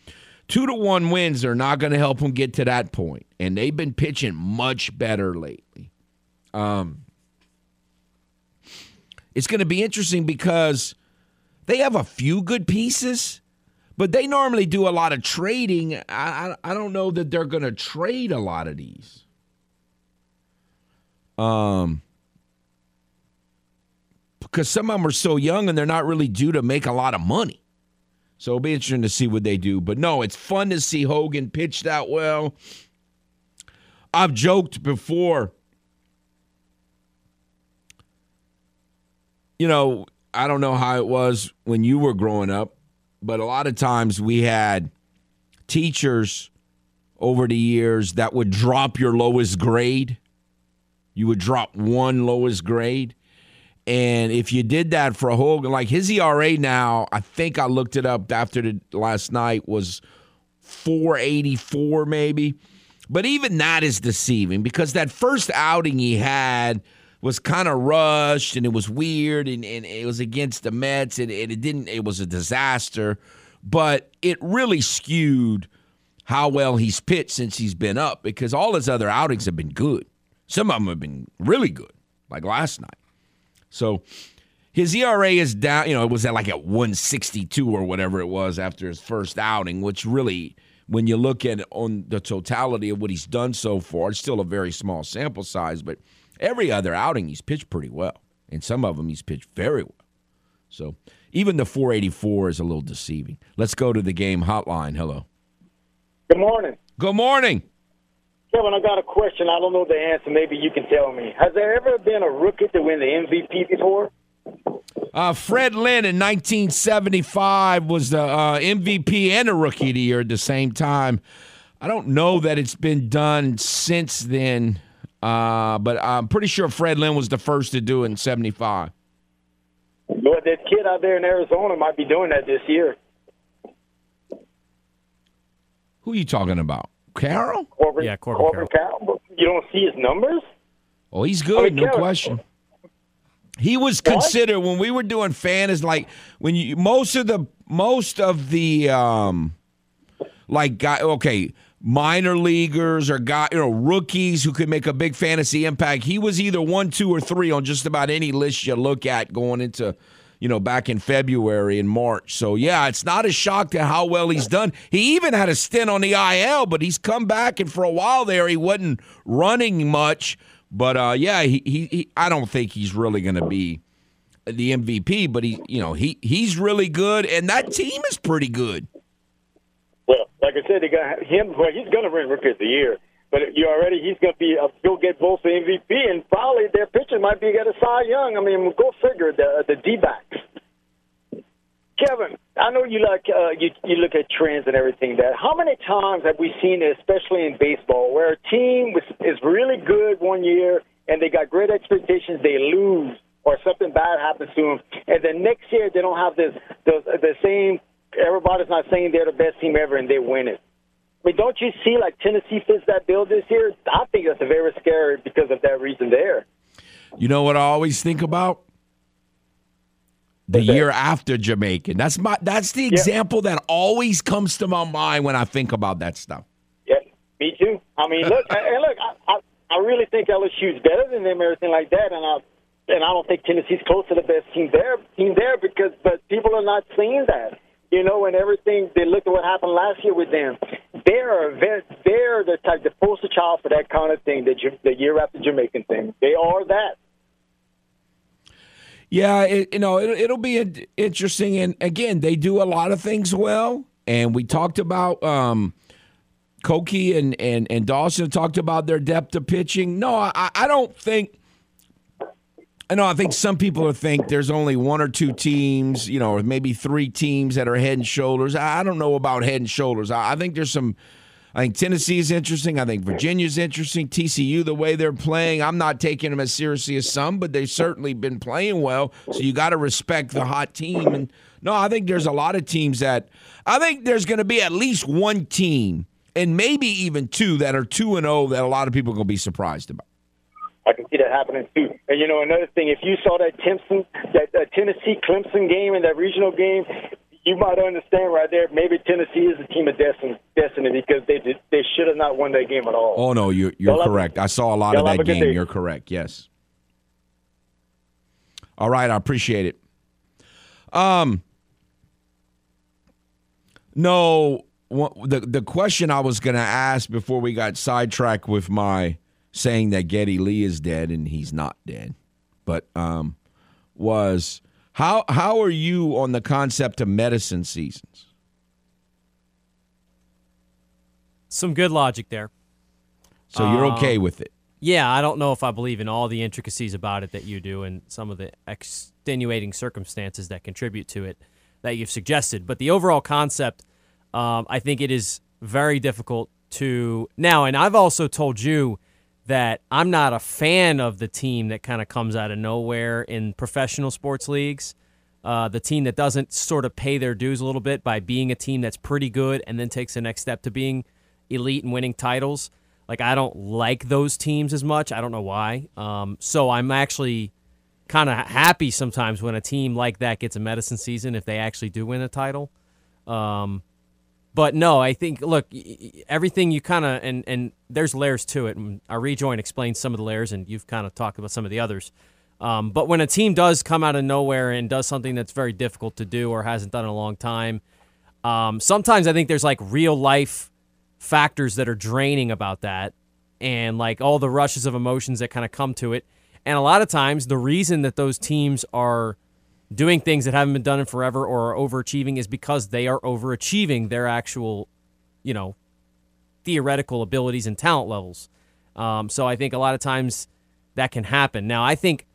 two to one wins are not going to help them get to that point, and they've been pitching much better lately. Um, it's going to be interesting because they have a few good pieces, but they normally do a lot of trading. I, I, I don't know that they're going to trade a lot of these. Um, because some of them are so young and they're not really due to make a lot of money. So it'll be interesting to see what they do. But no, it's fun to see Hogan pitch that well. I've joked before. You know, I don't know how it was when you were growing up, but a lot of times we had teachers over the years that would drop your lowest grade. You would drop one lowest grade. And if you did that for a Hogan, like his ERA now, I think I looked it up after the last night was 484 maybe. But even that is deceiving because that first outing he had was kind of rushed and it was weird and, and it was against the Mets and, and it didn't it was a disaster. But it really skewed how well he's pitched since he's been up because all his other outings have been good. Some of them have been really good, like last night. So his ERA is down, you know, it was at like at 162 or whatever it was after his first outing, which really, when you look at on the totality of what he's done so far, it's still a very small sample size, but every other outing he's pitched pretty well. And some of them he's pitched very well. So even the 484 is a little deceiving. Let's go to the game hotline. Hello. Good morning. Good morning. Kevin, I got a question. I don't know the answer. Maybe you can tell me. Has there ever been a rookie to win the MVP before? Uh, Fred Lynn in 1975 was the uh, MVP and a Rookie of the Year at the same time. I don't know that it's been done since then, uh, but I'm pretty sure Fred Lynn was the first to do it in 75. Well, that kid out there in Arizona might be doing that this year. Who are you talking about? Carroll? Corbin, Yeah, Corbin Corbin Carroll. But You don't see his numbers? Oh, he's good, I mean, no Carroll- question. He was considered when we were doing fan is like when you most of the most of the um like guy okay minor leaguers or guy you know rookies who could make a big fantasy impact. He was either one, two, or three on just about any list you look at going into you know back in February and March. So yeah, it's not a shock to how well he's done. He even had a stint on the IL, but he's come back and for a while there he wasn't running much. But uh, yeah, he, he, he I don't think he's really going to be the MVP, but he you know he he's really good, and that team is pretty good. Well, like I said, they got him. Well, he's going to win Rookie of the Year. But you already, he's going to be go get both the MVP, and probably their pitcher might be get a Cy Young. I mean, go figure. The the D backs. Kevin, I know you like uh, you you look at trends and everything. That how many times have we seen it, especially in baseball, where a team was, is really good one year and they got great expectations, they lose or something bad happens to them, and then next year they don't have this the, the same. Everybody's not saying they're the best team ever, and they win it. I mean, don't you see like Tennessee fits that bill this year? I think that's a very scary because of that reason there. You know what I always think about? The year after Jamaican. That's my that's the example that always comes to my mind when I think about that stuff. Yeah, me too. I mean, look, and look, I, I, I really think LSU's better than them, everything like that, and I and I don't think Tennessee's close to the best team there, team there, because but people are not seeing that, you know, and everything. They look at what happened last year with them. They're they're the type, to the child for that kind of thing, the the year after Jamaican thing. They are that. Yeah, it, you know, it, it'll be interesting. And again, they do a lot of things well. And we talked about um, Koki and, and, and Dawson talked about their depth of pitching. No, I, I don't think. I know. I think some people think there's only one or two teams, you know, or maybe three teams that are head and shoulders. I don't know about head and shoulders. I, think there's some. I think Tennessee is interesting. I think Virginia's interesting. TCU, the way they're playing, I'm not taking them as seriously as some, but they've certainly been playing well. So you got to respect the hot team. And no, I think there's a lot of teams that I think there's going to be at least one team, and maybe even two that are two and zero that a lot of people are going to be surprised about. I can see that happening too. And you know, another thing, if you saw that Timpson, that uh, Tennessee Clemson game and that regional game, you might understand right there. Maybe Tennessee is a team of destiny, destiny because they did, they should have not won that game at all. Oh no, you're you're Y'all have correct. I saw a lot of that game. day. You're correct. Yes. All right, I appreciate it. Um, no, the the question I was going to ask before we got sidetracked with my saying that Geddy Lee is dead and he's not dead, but um, was how how are you on the concept of medicine seasons? Some good logic there. So you're Um, okay with it? Yeah, I don't know if I believe in all the intricacies about it that you do and some of the extenuating circumstances that contribute to it that you've suggested. But the overall concept, um, I think it is very difficult to now. And I've also told you that I'm not a fan of the team that kind of comes out of nowhere in professional sports leagues. Uh, the team that doesn't sort of pay their dues a little bit by being a team that's pretty good and then takes the next step to being elite and winning titles. Like I don't like those teams as much. I don't know why. Um, so I'm actually kind of happy sometimes when a team like that gets a medicine season if they actually do win a title. Um, but no, I think look, everything you kind of and and there's layers to it. And our rejoin explains some of the layers, and you've kind of talked about some of the others. Um, but when a team does come out of nowhere and does something that's very difficult to do or hasn't done in a long time, um, sometimes I think there's like real life factors that are draining about that and like all the rushes of emotions that kind of come to it. And a lot of times, the reason that those teams are doing things that haven't been done in forever or are overachieving is because they are overachieving their actual, you know, theoretical abilities and talent levels. Um, so I think a lot of times that can happen. Now, I think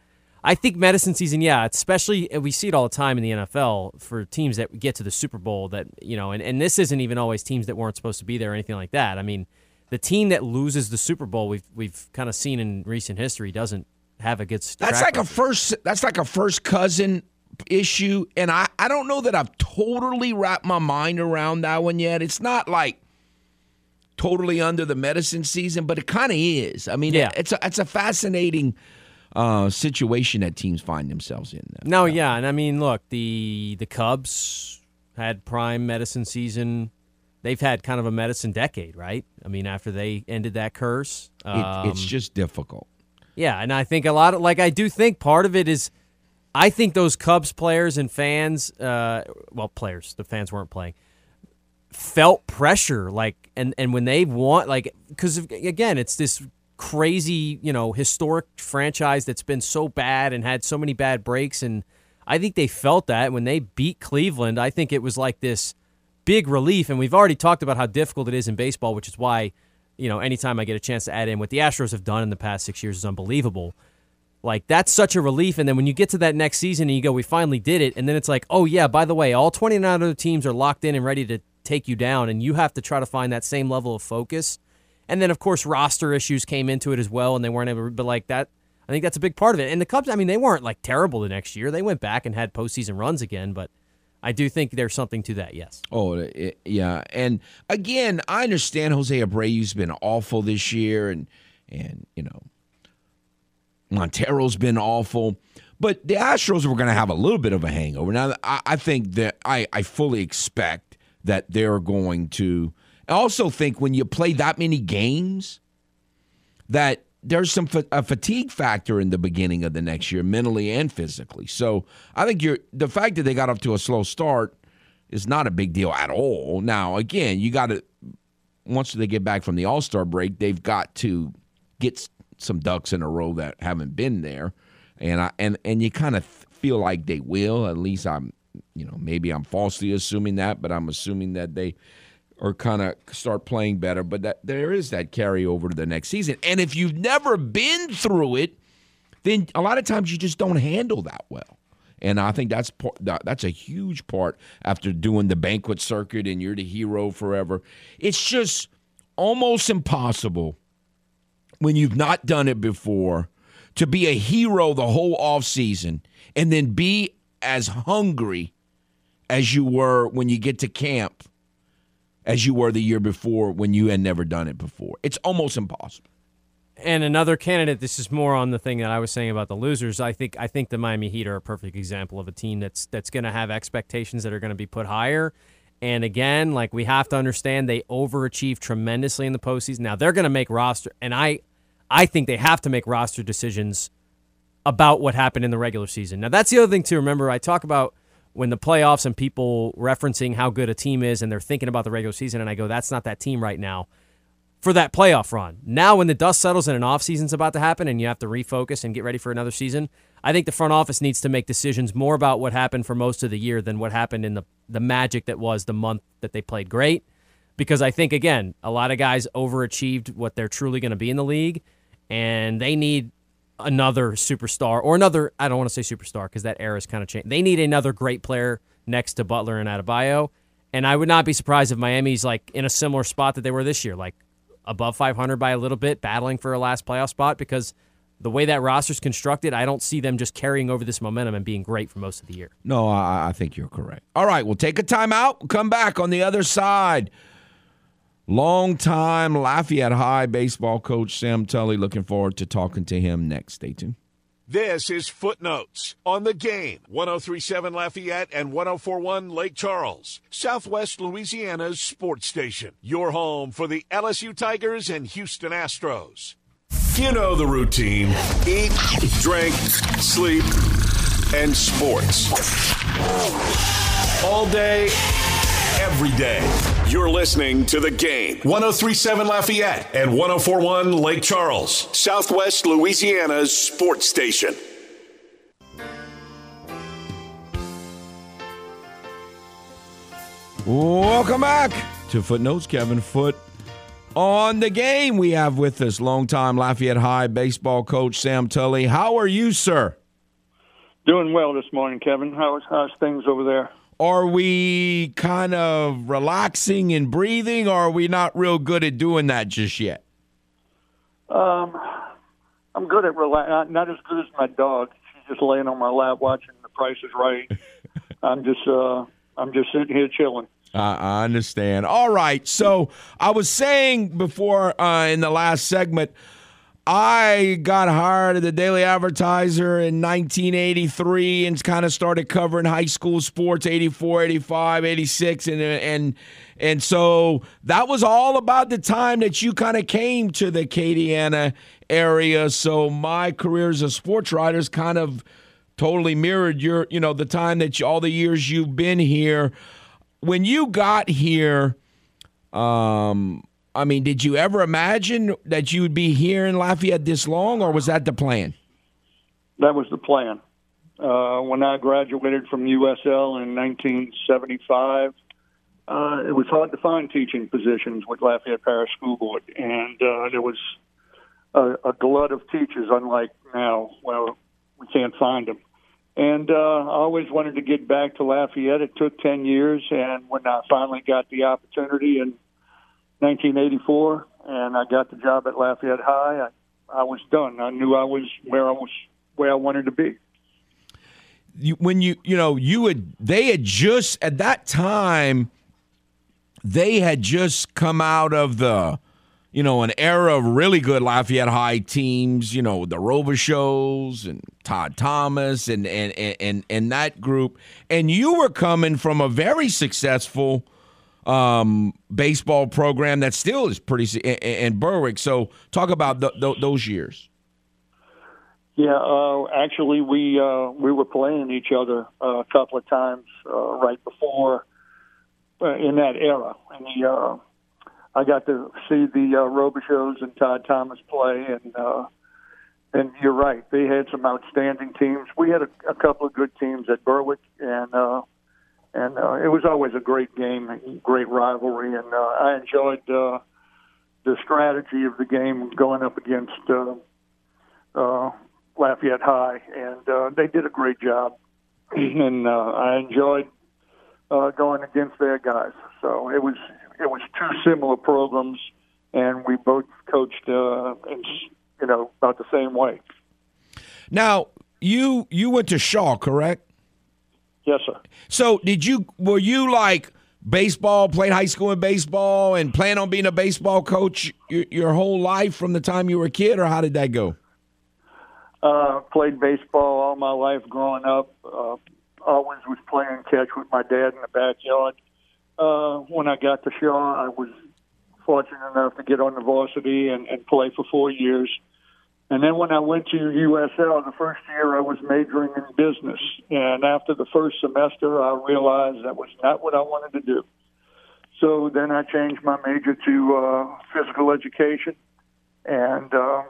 I think medicine season, yeah, especially we see it all the time in the NFL for teams that get to the Super Bowl that, you know, and, and this isn't even always teams that weren't supposed to be there or anything like that. I mean, the team that loses the Super Bowl, we've we've kind of seen in recent history, doesn't have a good. That's like a first. That's like a first cousin issue, and I I don't know that I've totally wrapped my mind around that one yet. It's not like totally under the medicine season, but it kind of is. I mean, Yeah. it's a it's a fascinating uh, situation that teams find themselves in. No, yeah, and I mean, look, the the Cubs had prime medicine season. They've had kind of a medicine decade, right? I mean, after they ended that curse, It, um, it's just difficult. Yeah, and I think a lot of like I do think part of it is I think those Cubs players and fans, uh, well, players, the fans weren't playing, felt pressure like and and when they want like because again it's this crazy you know historic franchise that's been so bad and had so many bad breaks and I think they felt that when they beat Cleveland I think it was like this big relief and we've already talked about how difficult it is in baseball which is why you know anytime I get a chance to add in what the Astros have done in the past 6 years is unbelievable like that's such a relief. And then when you get to that next season and you go we finally did it and then it's like oh yeah by the way all 29 other teams are locked in and ready to take you down and you have to try to find that same level of focus. And then of course roster issues came into it as well and they weren't able but like that i think that's a big part of it. And the cubs i mean they weren't like terrible the next year. They went back and had postseason runs again but i do think there's something to that yes. Oh, it, yeah. And again, I understand Jose Abreu's been awful this year, and and you know Montero's been awful. But the Astros were going to have a little bit of a hangover. Now, I, I think that I, I fully expect that they're going to. I also think when you play that many games, that there's some fa- a fatigue factor in the beginning of the next year, mentally and physically. So I think you're the fact that they got off to a slow start is not a big deal at all. Now, again, you got to once they get back from the All Star break, they've got to get some ducks in a row that haven't been there, and I and and you kind of feel like they will. At least I'm, you know, maybe I'm falsely assuming that, but I'm assuming that they or kind of start playing better. But that there is that carryover to the next season. And if you've never been through it, then a lot of times you just don't handle that well. And I think that's part, that's a huge part after doing the banquet circuit and you're the hero forever. It's just almost impossible when you've not done it before to be a hero the whole off season and then be as hungry as you were when you get to camp as you were the year before when you had never done it before. It's almost impossible. and another candidate this is more on the thing that I was saying about the losers I think I think the Miami Heat are a perfect example of a team that's that's going to have expectations that are going to be put higher and again like we have to understand they overachieved tremendously in the postseason now they're going to make roster and I I think they have to make roster decisions about what happened in the regular season. Now, that's the other thing to remember. I talk about when the playoffs and people referencing how good a team is and they're thinking about the regular season, and I go, that's not that team right now for that playoff run. Now, when the dust settles and an offseason's about to happen and you have to refocus and get ready for another season, I think the front office needs to make decisions more about what happened for most of the year than what happened in the, the magic that was the month that they played great. Because I think, again, a lot of guys overachieved what they're truly going to be in the league, and they need another superstar or another I don't want to say superstar because that era is kind of changed. They need another great player next to Butler and Adebayo. And I would not be surprised if Miami's like in a similar spot that they were this year, like above 500 by a little bit, battling for a last playoff spot because the way that roster's constructed, I don't see them just carrying over this momentum and being great for most of the year. No, I, I think you're correct. All right, we'll take a timeout. Come back on the other side. Longtime Lafayette High baseball coach Sam Tully. Looking forward to talking to him next. Stay tuned. This is Footenotes on the game. 1037 Lafayette and 1041 Lake Charles, Southwest Louisiana's sports station. Your home for the LSU Tigers and Houston Astros. You know the routine eat, drink, sleep, and sports. All day, every day. You're listening to the game. 1037 Lafayette and 1041 Lake Charles, Southwest Louisiana's sports station. Welcome back to Footenotes. Kevin Foote on the game. We have with us longtime Lafayette High baseball coach Sam Tully. How are you, sir? Doing well this morning, Kevin. How's how's things over there? Are we kind of relaxing and breathing, or are we not real good at doing that just yet? Um, I'm good at relax. Not, as good as my dog. She's just laying on my lap watching The Price is Right. *laughs* I'm just uh, I'm just sitting here chilling. I I understand. All right. So I was saying before uh, in the last segment, I got hired at the Daily Advertiser in 1983 and kind of started covering high school sports 84, 85, 86 and and and so that was all about the time that you kind of came to the Acadiana area. So my career as a sports writer is kind of totally mirrored your, you know, the time that you, all the years you've been here. When you got here, um, I mean, did you ever imagine that you would be here in Lafayette this long, or was that the plan? That was the plan. Uh, when I graduated from USL in 1975, uh, it was hard to find teaching positions with Lafayette Parish School Board, and uh, there was a, a glut of teachers, unlike now, where we can't find them. And uh, I always wanted to get back to Lafayette. It took 10 years, and when I finally got the opportunity in 1984, and I got the job at Lafayette High, I, I was done. I knew I was where I was where I wanted to be. You, when you you know you had they had just at that time they had just come out of the you know an era of really good Lafayette High teams. You know the Robichaux and Todd Thomas and and and and that group, and you were coming from a very successful um, baseball program that still is pretty in Berwick. So talk about th- th- those years. Yeah, uh, actually, we uh, we were playing each other uh, a couple of times uh, right before uh, in that era, and the, uh, I got to see the uh, Robichaux and Todd Thomas play, and uh, and you're right, they had some outstanding teams. We had a, a couple of good teams at Berwick, and uh, and uh, it was always a great game, great rivalry, and uh, I enjoyed uh, the strategy of the game going up against uh, uh, Lafayette High, and uh, they did a great job, and uh, I enjoyed uh, going against their guys. So it was it was two similar programs, and we both coached uh, in you know about the same way. Now you you went to Shaw, correct? Yes, sir. So did you were you like baseball, played high school in baseball, and plan on being a baseball coach your, your whole life from the time you were a kid, or how did that go? Uh, played baseball all my life growing up. Uh, always was playing catch with my dad in the backyard. Uh, when I got to Shaw, I was fortunate enough to get on the varsity and, and play for four years. And then when I went to USL, the first year I was majoring in business. And after the first semester, I realized that was not what I wanted to do. So then I changed my major to uh, physical education. And, uh,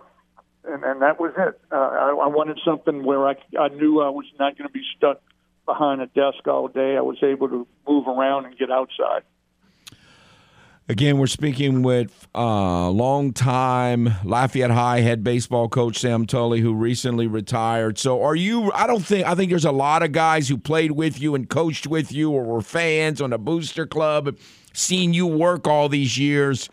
and, and that was it. Uh, I, I wanted something where I, I knew I was not going to be stuck behind a desk all day. I was able to move around and get outside. Again, we're speaking with uh, longtime Lafayette High head baseball coach Sam Tully, who recently retired. So, are you? I don't think. I think there's a lot of guys who played with you and coached with you, or were fans on a Booster Club, seen you work all these years.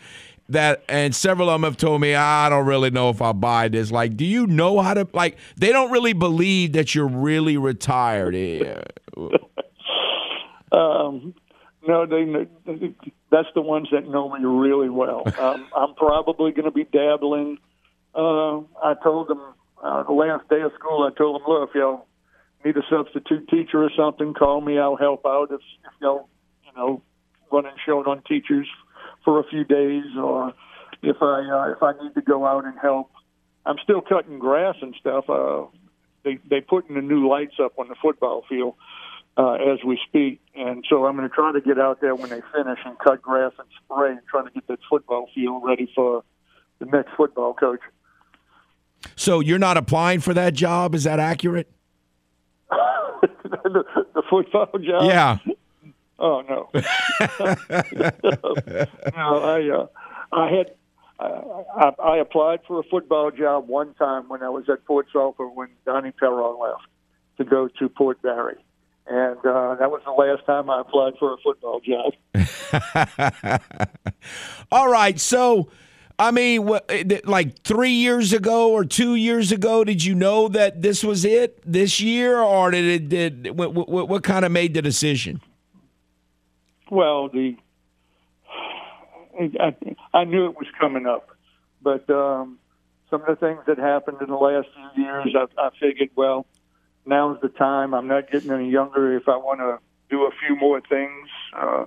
That and several of them have told me I don't really know if I buy this. Like, do you know how to? Like, they don't really believe that you're really retired. Yeah. *laughs* um, no, they. That's the ones that know me really well. *laughs* Um, I'm probably going to be dabbling. Uh, I told them uh, the last day of school. I told them, look, if y'all need a substitute teacher or something, call me. I'll help out. If, if y'all, you know, running short on teachers for a few days, or if I uh, if I need to go out and help. I'm still cutting grass and stuff. Uh, they they putting the new lights up on the football field uh, as we speak. And so I'm going to try to get out there when they finish and cut grass and spray and trying to get that football field ready for the next football coach. So you're not applying for that job? Is that accurate? *laughs* the, the football job? Yeah. Oh no. *laughs* *laughs* no, I uh, I had I, I applied for a football job one time when I was at Port Sulphur when Donnie Perron left to go to Port Barre. And uh, that was the last time I applied for a football job. *laughs* All right, so I mean, what, eh, like three years ago or two years ago, did you know that this was it this year, or did it? Did what, what, what kind of made the decision? Well, the I, I knew it was coming up, but um, some of the things that happened in the last few years, I, I figured, well, now's the time. I'm not getting any younger. If I want to do a few more things, uh,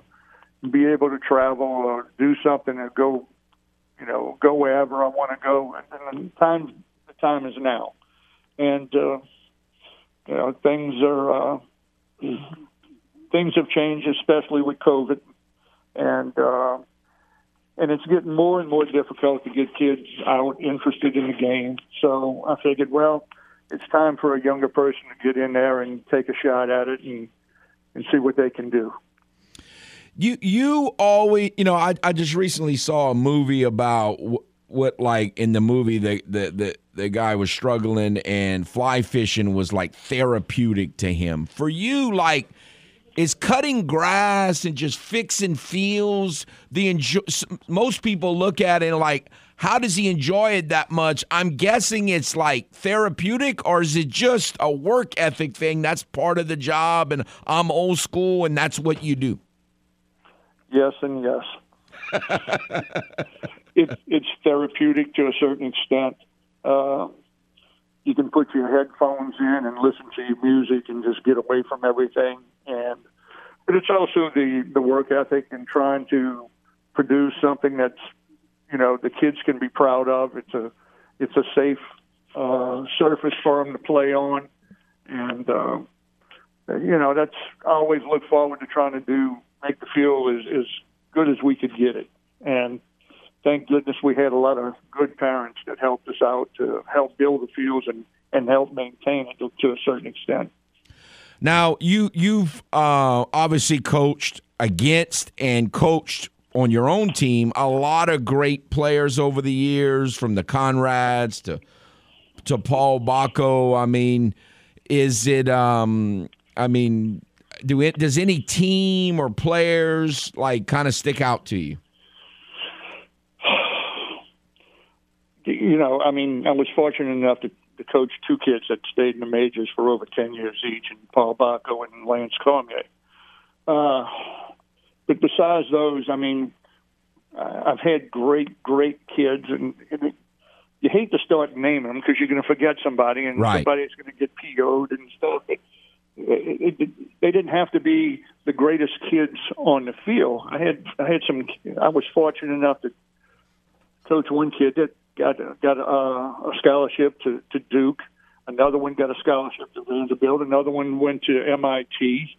be able to travel or do something and go you know, go wherever I want to go. And the time, the time is now. And uh, you know, things are uh, things have changed, especially with COVID, and uh, and it's getting more and more difficult to get kids out interested in the game. So I figured, well, it's time for a younger person to get in there and take a shot at it and and see what they can do. You you always you know I, I just recently saw a movie about what like in the movie the, the the the guy was struggling and fly fishing was like therapeutic to him. For you like is cutting grass and just fixing fields the enjoy most people look at it like how does he enjoy it that much i'm guessing it's like therapeutic or is it just a work ethic thing that's part of the job and i'm old school and that's what you do yes and yes. *laughs* it, it's therapeutic to a certain extent. Uh, you can put your headphones in and listen to your music and just get away from everything. And but it's also the the work ethic and trying to produce something that's you know the kids can be proud of. It's a it's a safe uh, surface for them to play on, and uh, you know that's I always look forward to trying to do make the field as, as good as we could get it. And thank goodness we had a lot of good parents that helped us out to help build the fields and, and help maintain it to, to a certain extent. Now you you've uh, obviously coached against and coached on your own team a lot of great players over the years, from the Conrads to to Paul Bako. I mean, is it? Um, I mean, do it does any team or players like kind of stick out to you? You know, I mean, I was fortunate enough to, to coach two kids that stayed in the majors for over ten years each, and Paul Bako and Lance Cormier. Uh, but besides those, I mean, uh, I've had great, great kids, and, and you hate to start naming them because you're going to forget somebody, and right. somebody's going to get PO'd and stuff. But it, it, they didn't have to be the greatest kids on the field. I had I had some. I was fortunate enough to coach one kid that got got a, a scholarship to, to Duke. Another one got a scholarship to Vanderbilt. Another one went to MIT,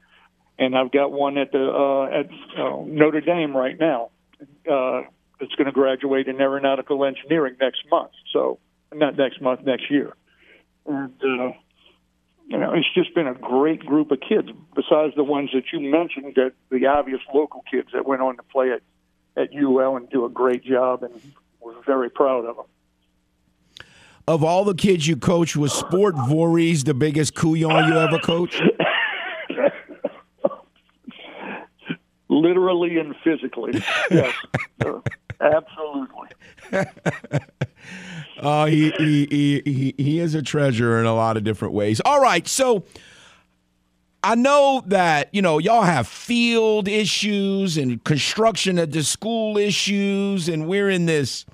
and I've got one at the uh, at uh, Notre Dame right now. Uh, it's going to graduate in aeronautical engineering next month. So not next month, next year. And uh, you know, it's just been a great group of kids. Besides the ones that you mentioned, that the obvious local kids that went on to play at at UL and do a great job, and we're very proud of them. Of all the kids you coached, was Sport Voorhees the biggest couillon you ever coached? *laughs* Literally and physically, *laughs* yes, uh, absolutely. *laughs* Uh, he, he, he, he, he is a treasure in a lot of different ways. All right, so I know that, you know, y'all have field issues and construction at the school issues, and we're in this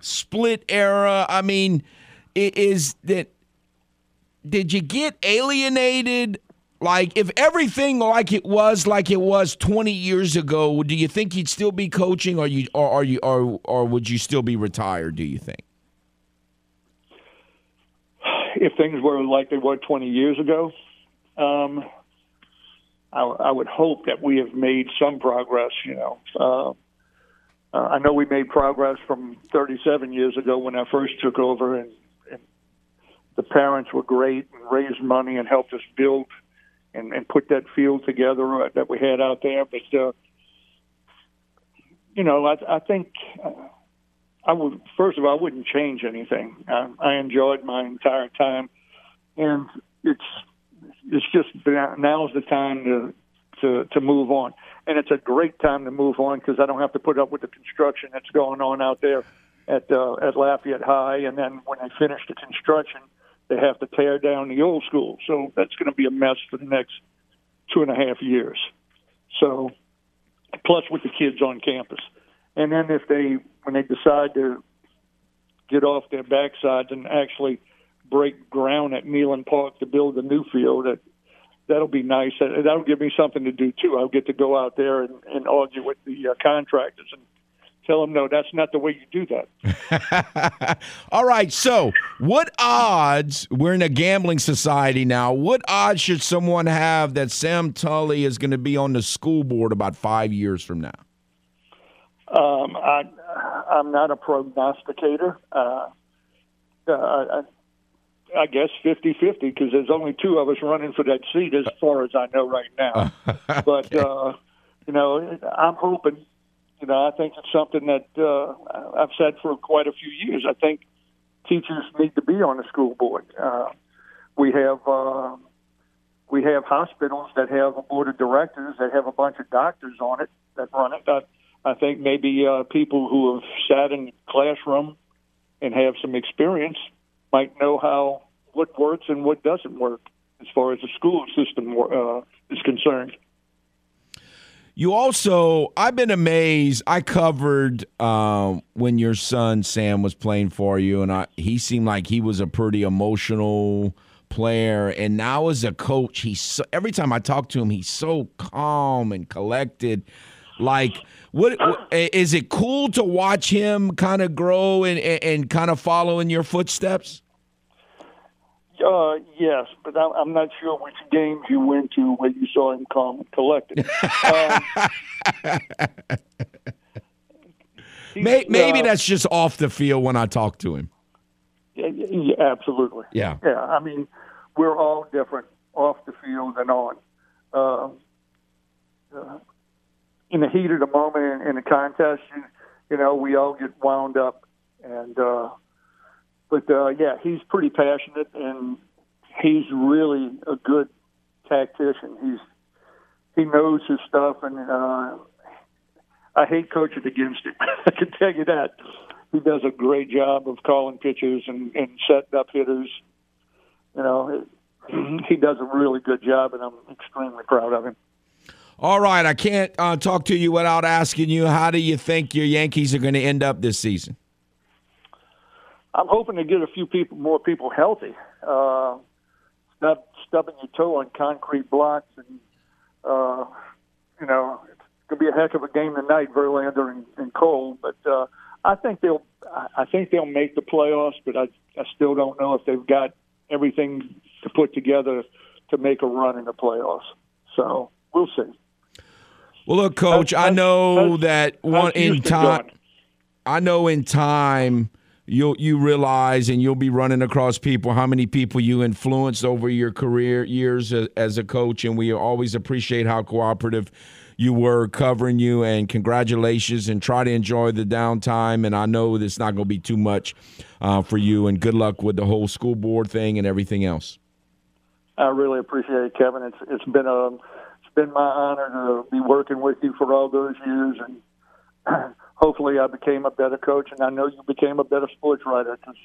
split era. I mean, it is that did you get alienated? Like, if everything like it was like it was 20 years ago, do you think you'd still be coaching, or you, or are you, or, or would you still be retired? Do you think? if things were like they were 20 years ago, um, I, I would hope that we have made some progress. You know, uh, uh, I know we made progress from 37 years ago when I first took over, and, and the parents were great and raised money and helped us build and, and put that field together uh, that we had out there. But uh, you know, I, I think. Uh, I would first of all, I wouldn't change anything. I, I enjoyed my entire time, and it's it's just now's the time to to to move on, and it's a great time to move on because I don't have to put up with the construction that's going on out there at uh, at Lafayette High, and then when they finish the construction, they have to tear down the old school. So that's going to be a mess for the next two and a half years. So, plus with the kids on campus, and then if they when they decide to get off their backsides and actually break ground at Neyland Park to build a new field, that that'll be nice. That'll give me something to do too. I'll get to go out there and, and argue with the uh, contractors and tell them no, that's not the way you do that. *laughs* All right. So, what odds? We're in a gambling society now. What odds should someone have that Sam Tully is going to be on the school board about five years from now? Um, I, I'm not a prognosticator. Uh, uh, I, I guess 50 50 because there's only two of us running for that seat as far as I know right now. *laughs* but, uh, you know, I'm hoping, you know, I think it's something that uh, I've said for quite a few years. I think teachers need to be on the school board. Uh, we have. Uh, we have hospitals that have a board of directors that have a bunch of doctors on it that run it. I, I think maybe uh, people who have sat in classroom and have some experience might know how what works and what doesn't work as far as the school system uh, is concerned. You also, I've been amazed. I covered um, when your son Sam was playing for you, and I, he seemed like he was a pretty emotional player. And now as a coach, he's so, every time I talk to him, he's so calm and collected. Like, what is it cool to watch him kind of grow and, and, and kind of follow in your footsteps? Uh, yes, but I'm not sure which games you went to where you saw him calm and collected. *laughs* um, maybe uh, that's just off the field when I talk to him. Yeah, yeah, absolutely. Yeah. Yeah. I mean, we're all different off the field and on. Uh, uh, in the heat of the moment in, in the contest, you, you know, we all get wound up and. uh but uh, yeah, he's pretty passionate and he's really a good tactician. He's he knows his stuff, and uh, I hate coaching against him. *laughs* I can tell you that. He does a great job of calling pitches and, and setting up hitters. You know, *clears throat* he does a really good job, and I'm extremely proud of him. All right, I can't uh, talk to you without asking you, how do you think your Yankees are going to end up this season? I'm hoping to get a few people, more people healthy. Uh, stub, stubbing your toe on concrete blocks, and uh, you know it's gonna be a heck of a game tonight, Verlander and, and Cole. But uh, I think they'll, I think they'll make the playoffs. But I, I still don't know if they've got everything to put together to make a run in the playoffs. So we'll see. Well, look, Coach, I know that one in time. I know in time you'll you realize and you'll be running across people how many people you influenced over your career years as, a coach. And we always appreciate how cooperative you were covering you. And congratulations and try to enjoy the downtime. And i know it's not going to be too much uh, for you. And good luck with the whole school board thing and everything else. I really appreciate it kevin. It's it's been a it's been my honor to be working with you for all those years. And *clears throat* hopefully I became a better coach, and I know you became a better sports writer because,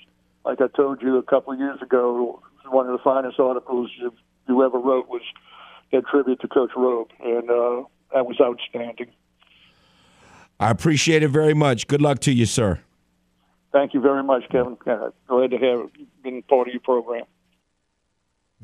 like I told you a couple of years ago, one of the finest articles you, you ever wrote was a tribute to Coach Robe, and uh, that was outstanding. I appreciate it very much. Good luck to you, sir. Thank you very much, Kevin. Glad to have been part of your program.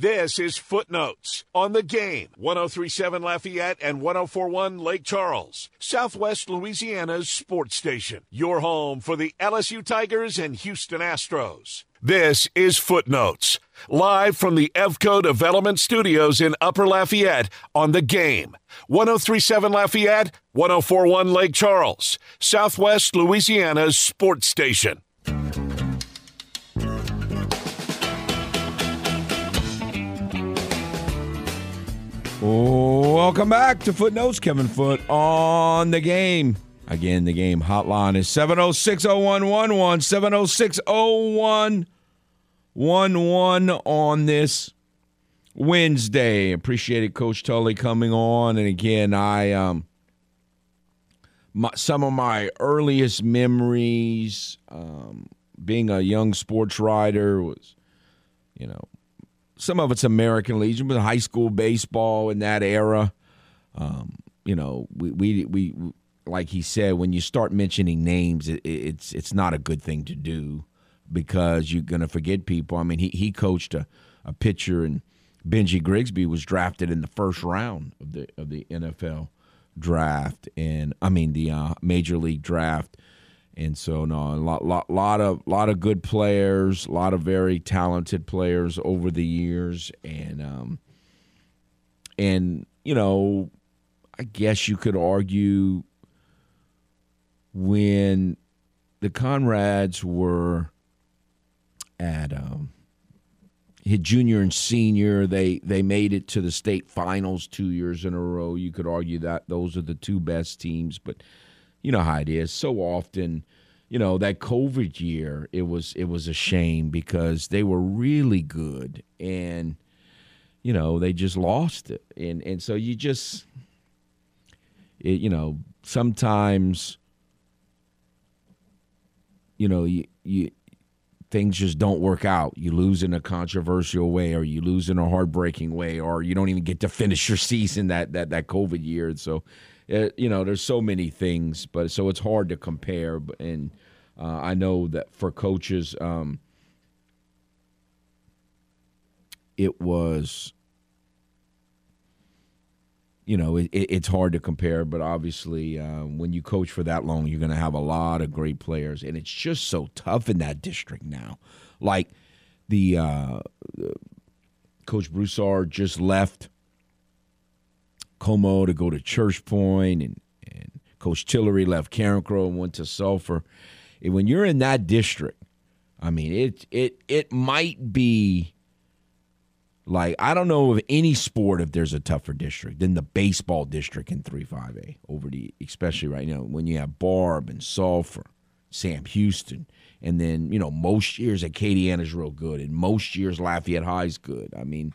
This is Footenotes on the game. 1037 Lafayette and 1041 Lake Charles, Southwest Louisiana's sports station. Your home for the LSU Tigers and Houston Astros. This is Footenotes, live from the EVCO Development Studios in Upper Lafayette on the game. 1037 Lafayette, 1041 Lake Charles, Southwest Louisiana's sports station. Welcome back to Footenotes. Kevin Foote on the game. Again, the game hotline is 706 0111. 706 0111 on this Wednesday. Appreciated Coach Tully coming on, and again, I um, my, some of my earliest memories, um, being a young sports writer, was, you know, some of it's American Legion, but high school baseball in that era. Um, you know, we, we we like he said, when you start mentioning names, it, it's it's not a good thing to do because you're gonna forget people. I mean, he he coached a, a pitcher and Benji Grigsby was drafted in the first round of the of the NFL draft, and I mean the uh, major league draft. And so, no, a lot, lot, lot of, lot of good players, a lot of very talented players over the years, and, um, and you know, I guess you could argue when the Conrads were at um, his junior and senior, they they made it to the state finals two years in a row. You could argue that those are the two best teams, but you know how it is. So often, you know that COVID year, it was it was a shame because they were really good and you know they just lost it, and and so you just it, you know sometimes you know you you things just don't work out. You lose in a controversial way, or you lose in a heartbreaking way, or you don't even get to finish your season that that that COVID year. And so, uh, you know, there's so many things, but so it's hard to compare. And uh, I know that for coaches, um, it was. You know, it, it's hard to compare, but obviously, uh, when you coach for that long, you're going to have a lot of great players, and it's just so tough in that district now. Like the uh, Coach Broussard just left Comeaux to go to Church Point, and, and Coach Tillery left Carencro and went to Sulphur. And when you're in that district, I mean, it it it might be like I don't know of any sport if there's a tougher district than the baseball district in three five A over the especially right now when you have Barbe and Sulphur, Sam Houston, and then you know most years Acadiana's real good, and most years Lafayette High's good. I mean,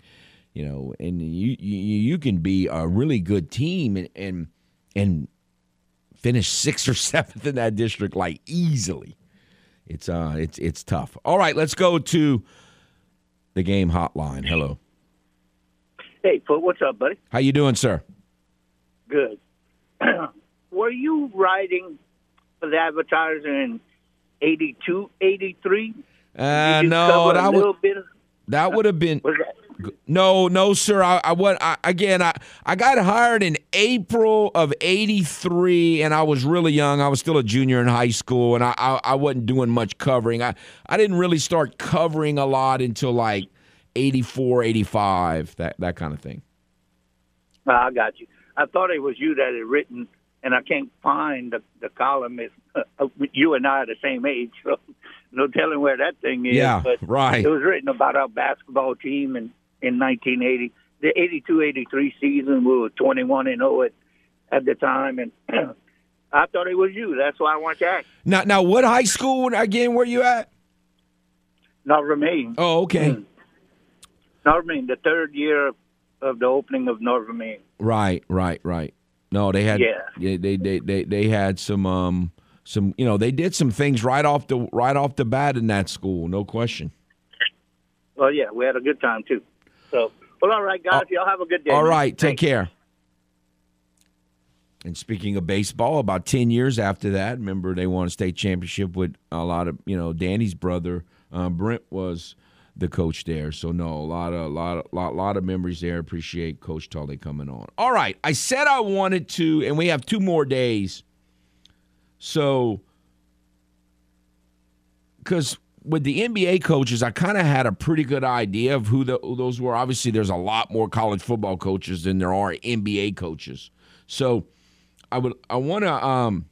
you know, and you you, you can be a really good team and and and finish sixth or *laughs* seventh in that district like easily. It's uh it's it's tough. All right, let's go to the game hotline. Hello. Hey, Foote, what's up, buddy? How you doing, sir? Good. *clears throat* Were you writing for the advertiser in 82, 83? Uh, no, that would of, that would have been *laughs* that? No, no, sir. I, I went I, again. I I got hired in April of '83, and I was really young. I was still a junior in high school, and I, I I wasn't doing much covering. I I didn't really start covering a lot until like 84, 85, that that kind of thing. Uh, I got you. I thought it was you that had written, and I can't find the, the column. Is uh, you and I are the same age, *laughs* so no telling where that thing is. Yeah, but right. It was written about our basketball team in in 1980, the 82-83 season. We were 21 and 0 at at the time, and *clears throat* I thought it was you. That's why I want to ask. Now, now, what high school again? Were you at? Notre Dame. Oh, okay. Mm. Notre Dame, the third year of the opening of Notre Dame. Right, right, right. No, they had Yeah. they, they they they they had some um some you know they did some things right off the right off the bat in that school, no question. Well, yeah, we had a good time too. So, well, all right, guys, y'all have a good day. All right. man. take Thanks. care. And speaking of baseball, about ten years after that, remember they won a state championship with a lot of you know Danny's brother uh, Brent was the coach there. So no, a lot of a lot of lot, lot of memories there. Appreciate Coach Tully coming on. All right, I said I wanted to, and we have two more days. So, because with the NBA coaches, I kind of had a pretty good idea of who, the, who those were. Obviously, there's a lot more college football coaches than there are NBA coaches. So, I would I want to um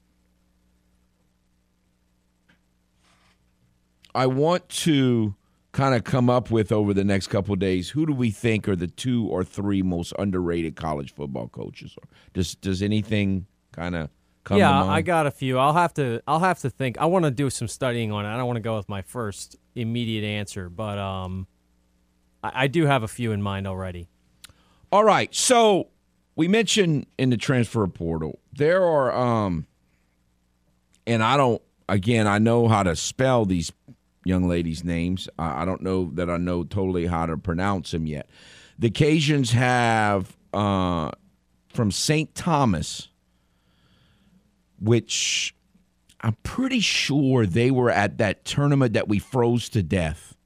I want to kind of come up with over the next couple days who do we think are the two or three most underrated college football coaches? Does does anything kind of come yeah? I got a few. I'll have to. I'll have to think. I want to do some studying on it. I don't want to go with my first immediate answer, but um, I, I do have a few in mind already. All right. So we mentioned in the transfer portal, there are, um, and I don't, again, I know how to spell these young ladies' names. I, I don't know that I know totally how to pronounce them yet. The Cajuns have uh, from St. Thomas, which I'm pretty sure they were at that tournament that we froze to death.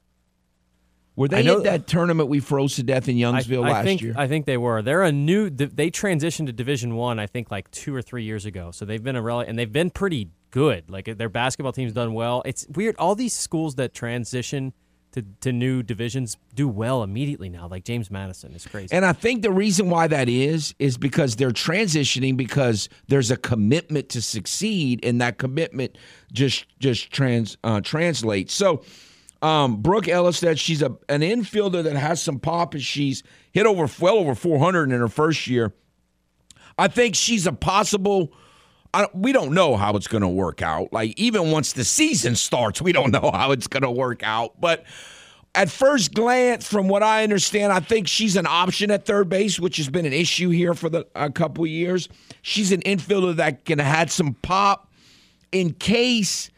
Were they know- at that tournament we froze to death in Youngsville I last think year? I think they were. They're a new. They transitioned to Division One. I, think like two or three years ago. So they've been a rel- and they've been pretty good. Like their basketball team's done well. It's weird. All these schools that transition to, to new divisions do well immediately now. Like James Madison is crazy. And I think the reason why that is is because they're transitioning because there's a commitment to succeed, and that commitment just just trans uh, translates. So, um, Brooke Ellis said she's a an infielder that has some pop, and she's hit over well over 400 in her first year. I think she's a possible. We don't know how it's going to work out. Like even once the season starts, we don't *laughs* know how it's going to work out. But at first glance, from what I understand, I think she's an option at third base, which has been an issue here for the a couple years. She's an infielder that can have some pop in case,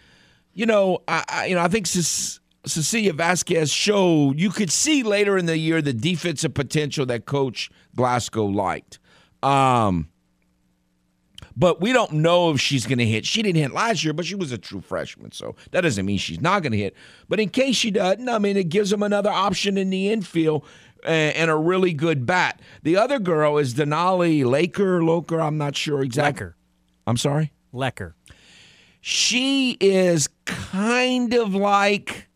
you know, I, I you know I think. Cec- Cecilia Vasquez showed you could see later in the year the defensive potential that Coach Glasgow liked. Um, but we don't know if she's going to hit. She didn't hit last year, but she was a true freshman, so that doesn't mean she's not going to hit. But in case she doesn't, I mean, it gives them another option in the infield and, a really good bat. The other girl is Denali Laker, Loker. I'm not sure exactly. Lecker. I'm sorry. Lecker. She is kind of like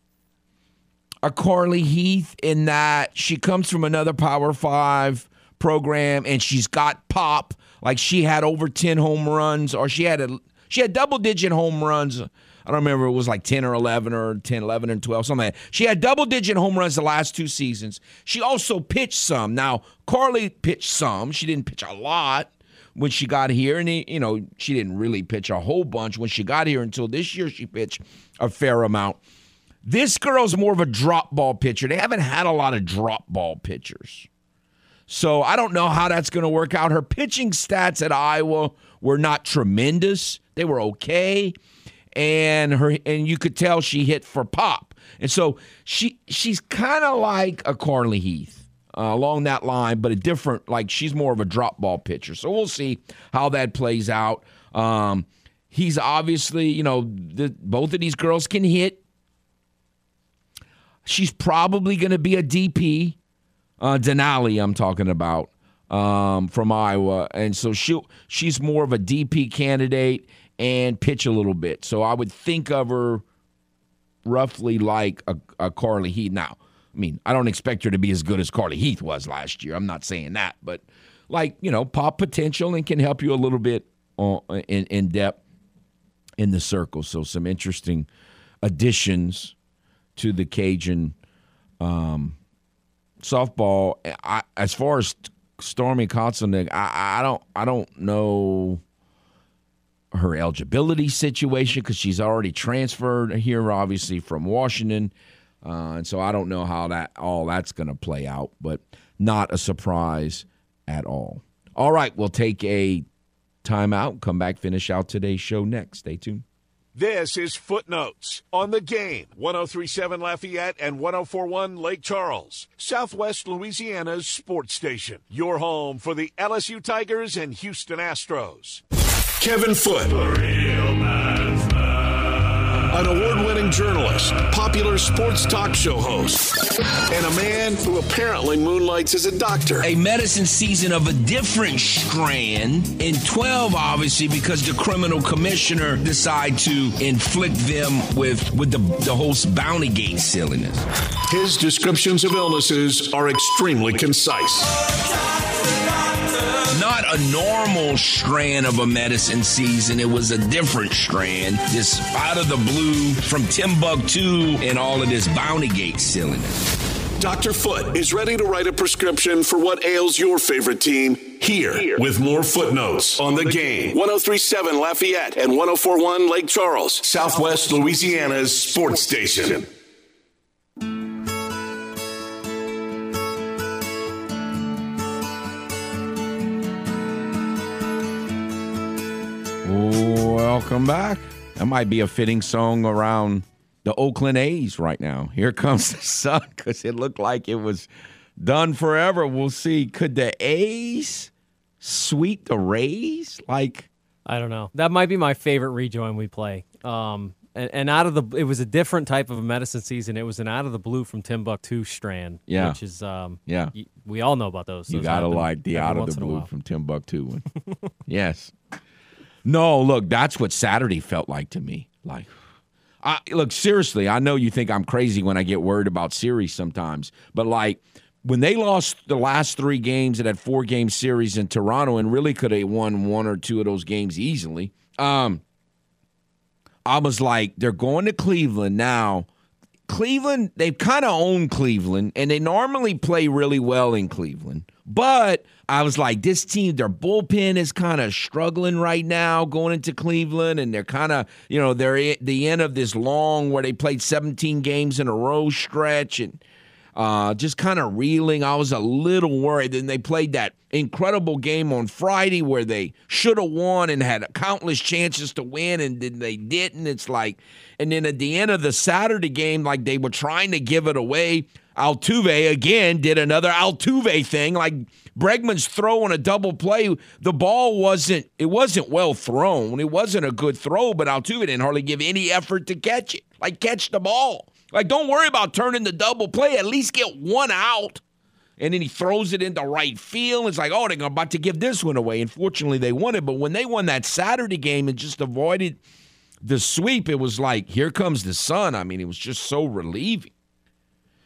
a Carly Heath in that she comes from another Power Five program and she's got pop. Like she had over ten home runs, or she had a she had double digit home runs. I don't remember it was like 10 or 11 or 10, 11 and 12, something like that. She had double digit home runs the last two seasons. She also pitched some. Now, Carly pitched some. She didn't pitch a lot when she got here. And, you know, she didn't really pitch a whole bunch when she got here until this year she pitched a fair amount. This girl's more of a drop ball pitcher. They haven't had a lot of drop ball pitchers. So I don't know how that's going to work out. Her pitching stats at Iowa were not tremendous. They were okay. And her and you could tell she hit for pop. And so she she's kind of like a Carly Heath uh, along that line, but a different like she's more of a drop ball pitcher. So we'll see how that plays out. Um, he's obviously, you know, the, both of these girls can hit. She's probably going to be a DP. Uh, Denali, I'm talking about um, from Iowa, and so she she's more of a DP candidate and pitch a little bit. So I would think of her roughly like a, a Carly Heath. Now, I mean, I don't expect her to be as good as Carly Heath was last year. I'm not saying that, but like you know, pop potential and can help you a little bit uh, in in depth in the circle. So some interesting additions to the Cajun um, softball. I, as far as Stormy Kotzelnick, I, I don't I don't know her eligibility situation because she's already transferred here, obviously from Washington, uh, and so I don't know how that all that's going to play out. But not a surprise at all. All right, we'll take a timeout. Come back, finish out today's show next. Stay tuned. This is Footenotes on the game 1037 Lafayette and 1041 Lake Charles, Southwest Louisiana's sports station. Your home for the LSU Tigers and Houston Astros. Kevin Foote. An award winning journalist, popular sports talk show host, and a man who apparently moonlights as a doctor. A medicine season of a different strand in 12, obviously, because the criminal commissioner decided to inflict them with, with the, the whole bounty gate silliness. His descriptions of illnesses are extremely concise. Not a normal strand of a medicine season. It was a different strand, just out of the blue from Timbuktu and all of this bounty gate silliness. Dr. Foote is ready to write a prescription for what ails your favorite team here, with more Footenotes on the game. 1037 Lafayette and 1041 Lake Charles, Southwest Louisiana's sports station. Welcome back. That might be a fitting song around the Oakland A's right now. Here comes the sun because it looked like it was done forever. We'll see. Could the A's sweep the Rays? Like, I don't know. That might be my favorite rejoin we play. Um, and, and out of the, it was a different type of a medicine season. It was an out of the blue from Timbuktu strand. Yeah. which is um, Yeah. y- we all know about those. you gotta happen like the out of the blue from Timbuktu one. *laughs* yes. No, look, that's what Saturday felt like to me. Like, I, look, seriously, I know you think I'm crazy when I get worried about series sometimes, but like when they lost the last three games of that four game series in Toronto and really could have won one or two of those games easily, um, I was like, they're going to Cleveland now. Cleveland, they've kind of owned Cleveland, and they normally play really well in Cleveland. But I was like, this team, their bullpen is kind of struggling right now going into Cleveland, and they're kind of, you know, they're at the end of this long where they played 17 games in a row stretch, and uh, just kind of reeling. I was a little worried. Then they played that incredible game on Friday where they should have won and had countless chances to win, and then they didn't. It's like, and then at the end of the Saturday game, like they were trying to give it away. Altuve again did another Altuve thing, like Bregman's throw on a double play. The ball wasn't it wasn't well thrown. It wasn't a good throw, but Altuve didn't hardly give any effort to catch it. Like catch the ball. Like don't worry about turning the double play. At least get one out. And then he throws it into right field. It's like, oh, they're about to give this one away. Unfortunately, they won it. But when they won that Saturday game and just avoided the sweep, it was like, here comes the sun. I mean, it was just so relieving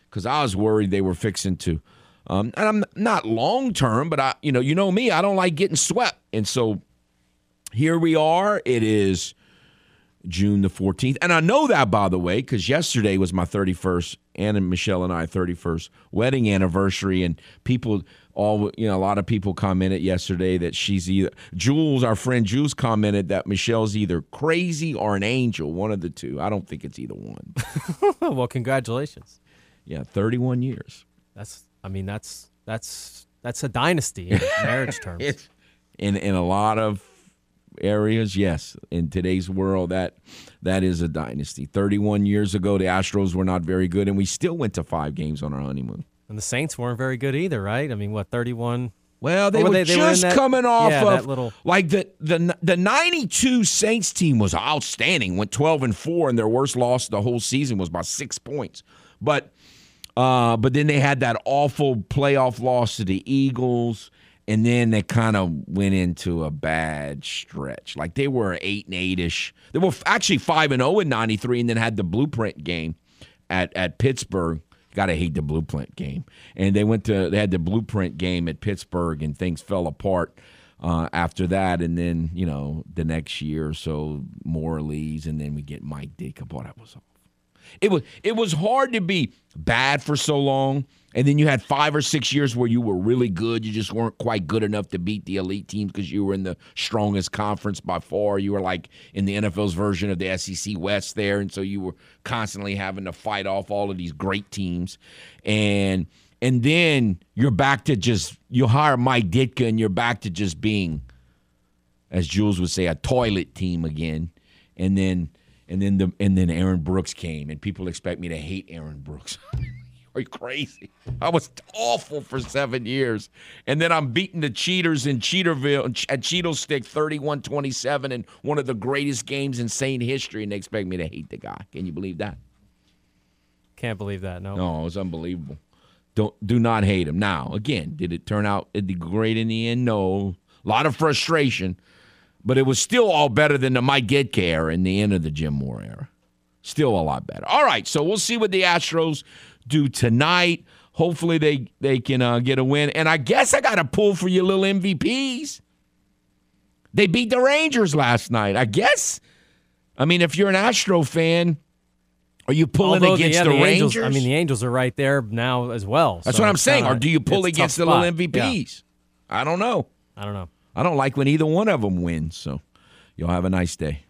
because I was worried they were fixing to. Um, and I'm not long term, but I, you know, you know me, I don't like getting swept, and so here we are. It is June the 14th, and I know that by the way because yesterday was my 31st, Anna and Michelle and I 31st wedding anniversary, and people all you know a lot of people commented yesterday that she's either Jules, our friend Jules, commented that Michelle's either crazy or an angel, one of the two. I don't think it's either one. *laughs* well, congratulations. yeah, 31 years. That's, I mean, that's that's that's a dynasty in marriage *laughs* terms. It's in in a lot of areas, yes. In today's world, that that is a dynasty. Thirty-one years ago, the Astros were not very good, and we still went to five games on our honeymoon. And the Saints weren't very good either, right? I mean, what thirty-one? Well, they were, were they- they were just that- coming off yeah, of that little- like the the the '92 Saints team was outstanding. Went 12 and four, and their worst loss the whole season was by six points. But uh, but then they had that awful playoff loss to the Eagles, and then they kind of went into a bad stretch. Like they were eight and eight ish. They were actually five and zero in '93, and then had the blueprint game at at Pittsburgh. Gotta hate the blueprint game. And they went to they had the blueprint game at Pittsburgh, and things fell apart uh, after that. And then you know the next year or so, more leaves, and then we get Mike Dick. Boy, that was it was it was hard to be bad for so long, and then you had five or six years where you were really good. You just weren't quite good enough to beat the elite teams because you were in the strongest conference by far. You were like in the NFL's version of the SEC West there, and so you were constantly having to fight off all of these great teams, and and then you're back to just you hire Mike Ditka, and you're back to just being, as Jules would say, a toilet team again, and then and then the and then Aaron Brooks came, and people expect me to hate Aaron Brooks. *laughs* Are you crazy? I was awful for seven years, and then I'm beating the cheaters in Cheaterville at Cheeto Stick 31-27 in one of the greatest games in Saint history, and they expect me to hate the guy. Can you believe that? Can't believe that. No. No, it was unbelievable. Don't do not hate him. Now, again, did it turn out great in the end? No. A lot of frustration, but it was still all better than the Mike Ditka era and the end of the Jim Mora era. Still a lot better. All right, so we'll see what the Astros do tonight. Hopefully they they can uh, get a win. And I guess I got to pull for your little MVPs. They beat the Rangers last night. I guess. I mean, if you're an Astro fan, are you pulling Although against yeah, the, Angels, Rangers? I mean, the Angels are right there now as well. That's so what I'm saying. kinda- or do you pull a against the little. MVPs? Yeah. I don't know. I don't know. I don't like when either one of them wins. So you'll have a nice day.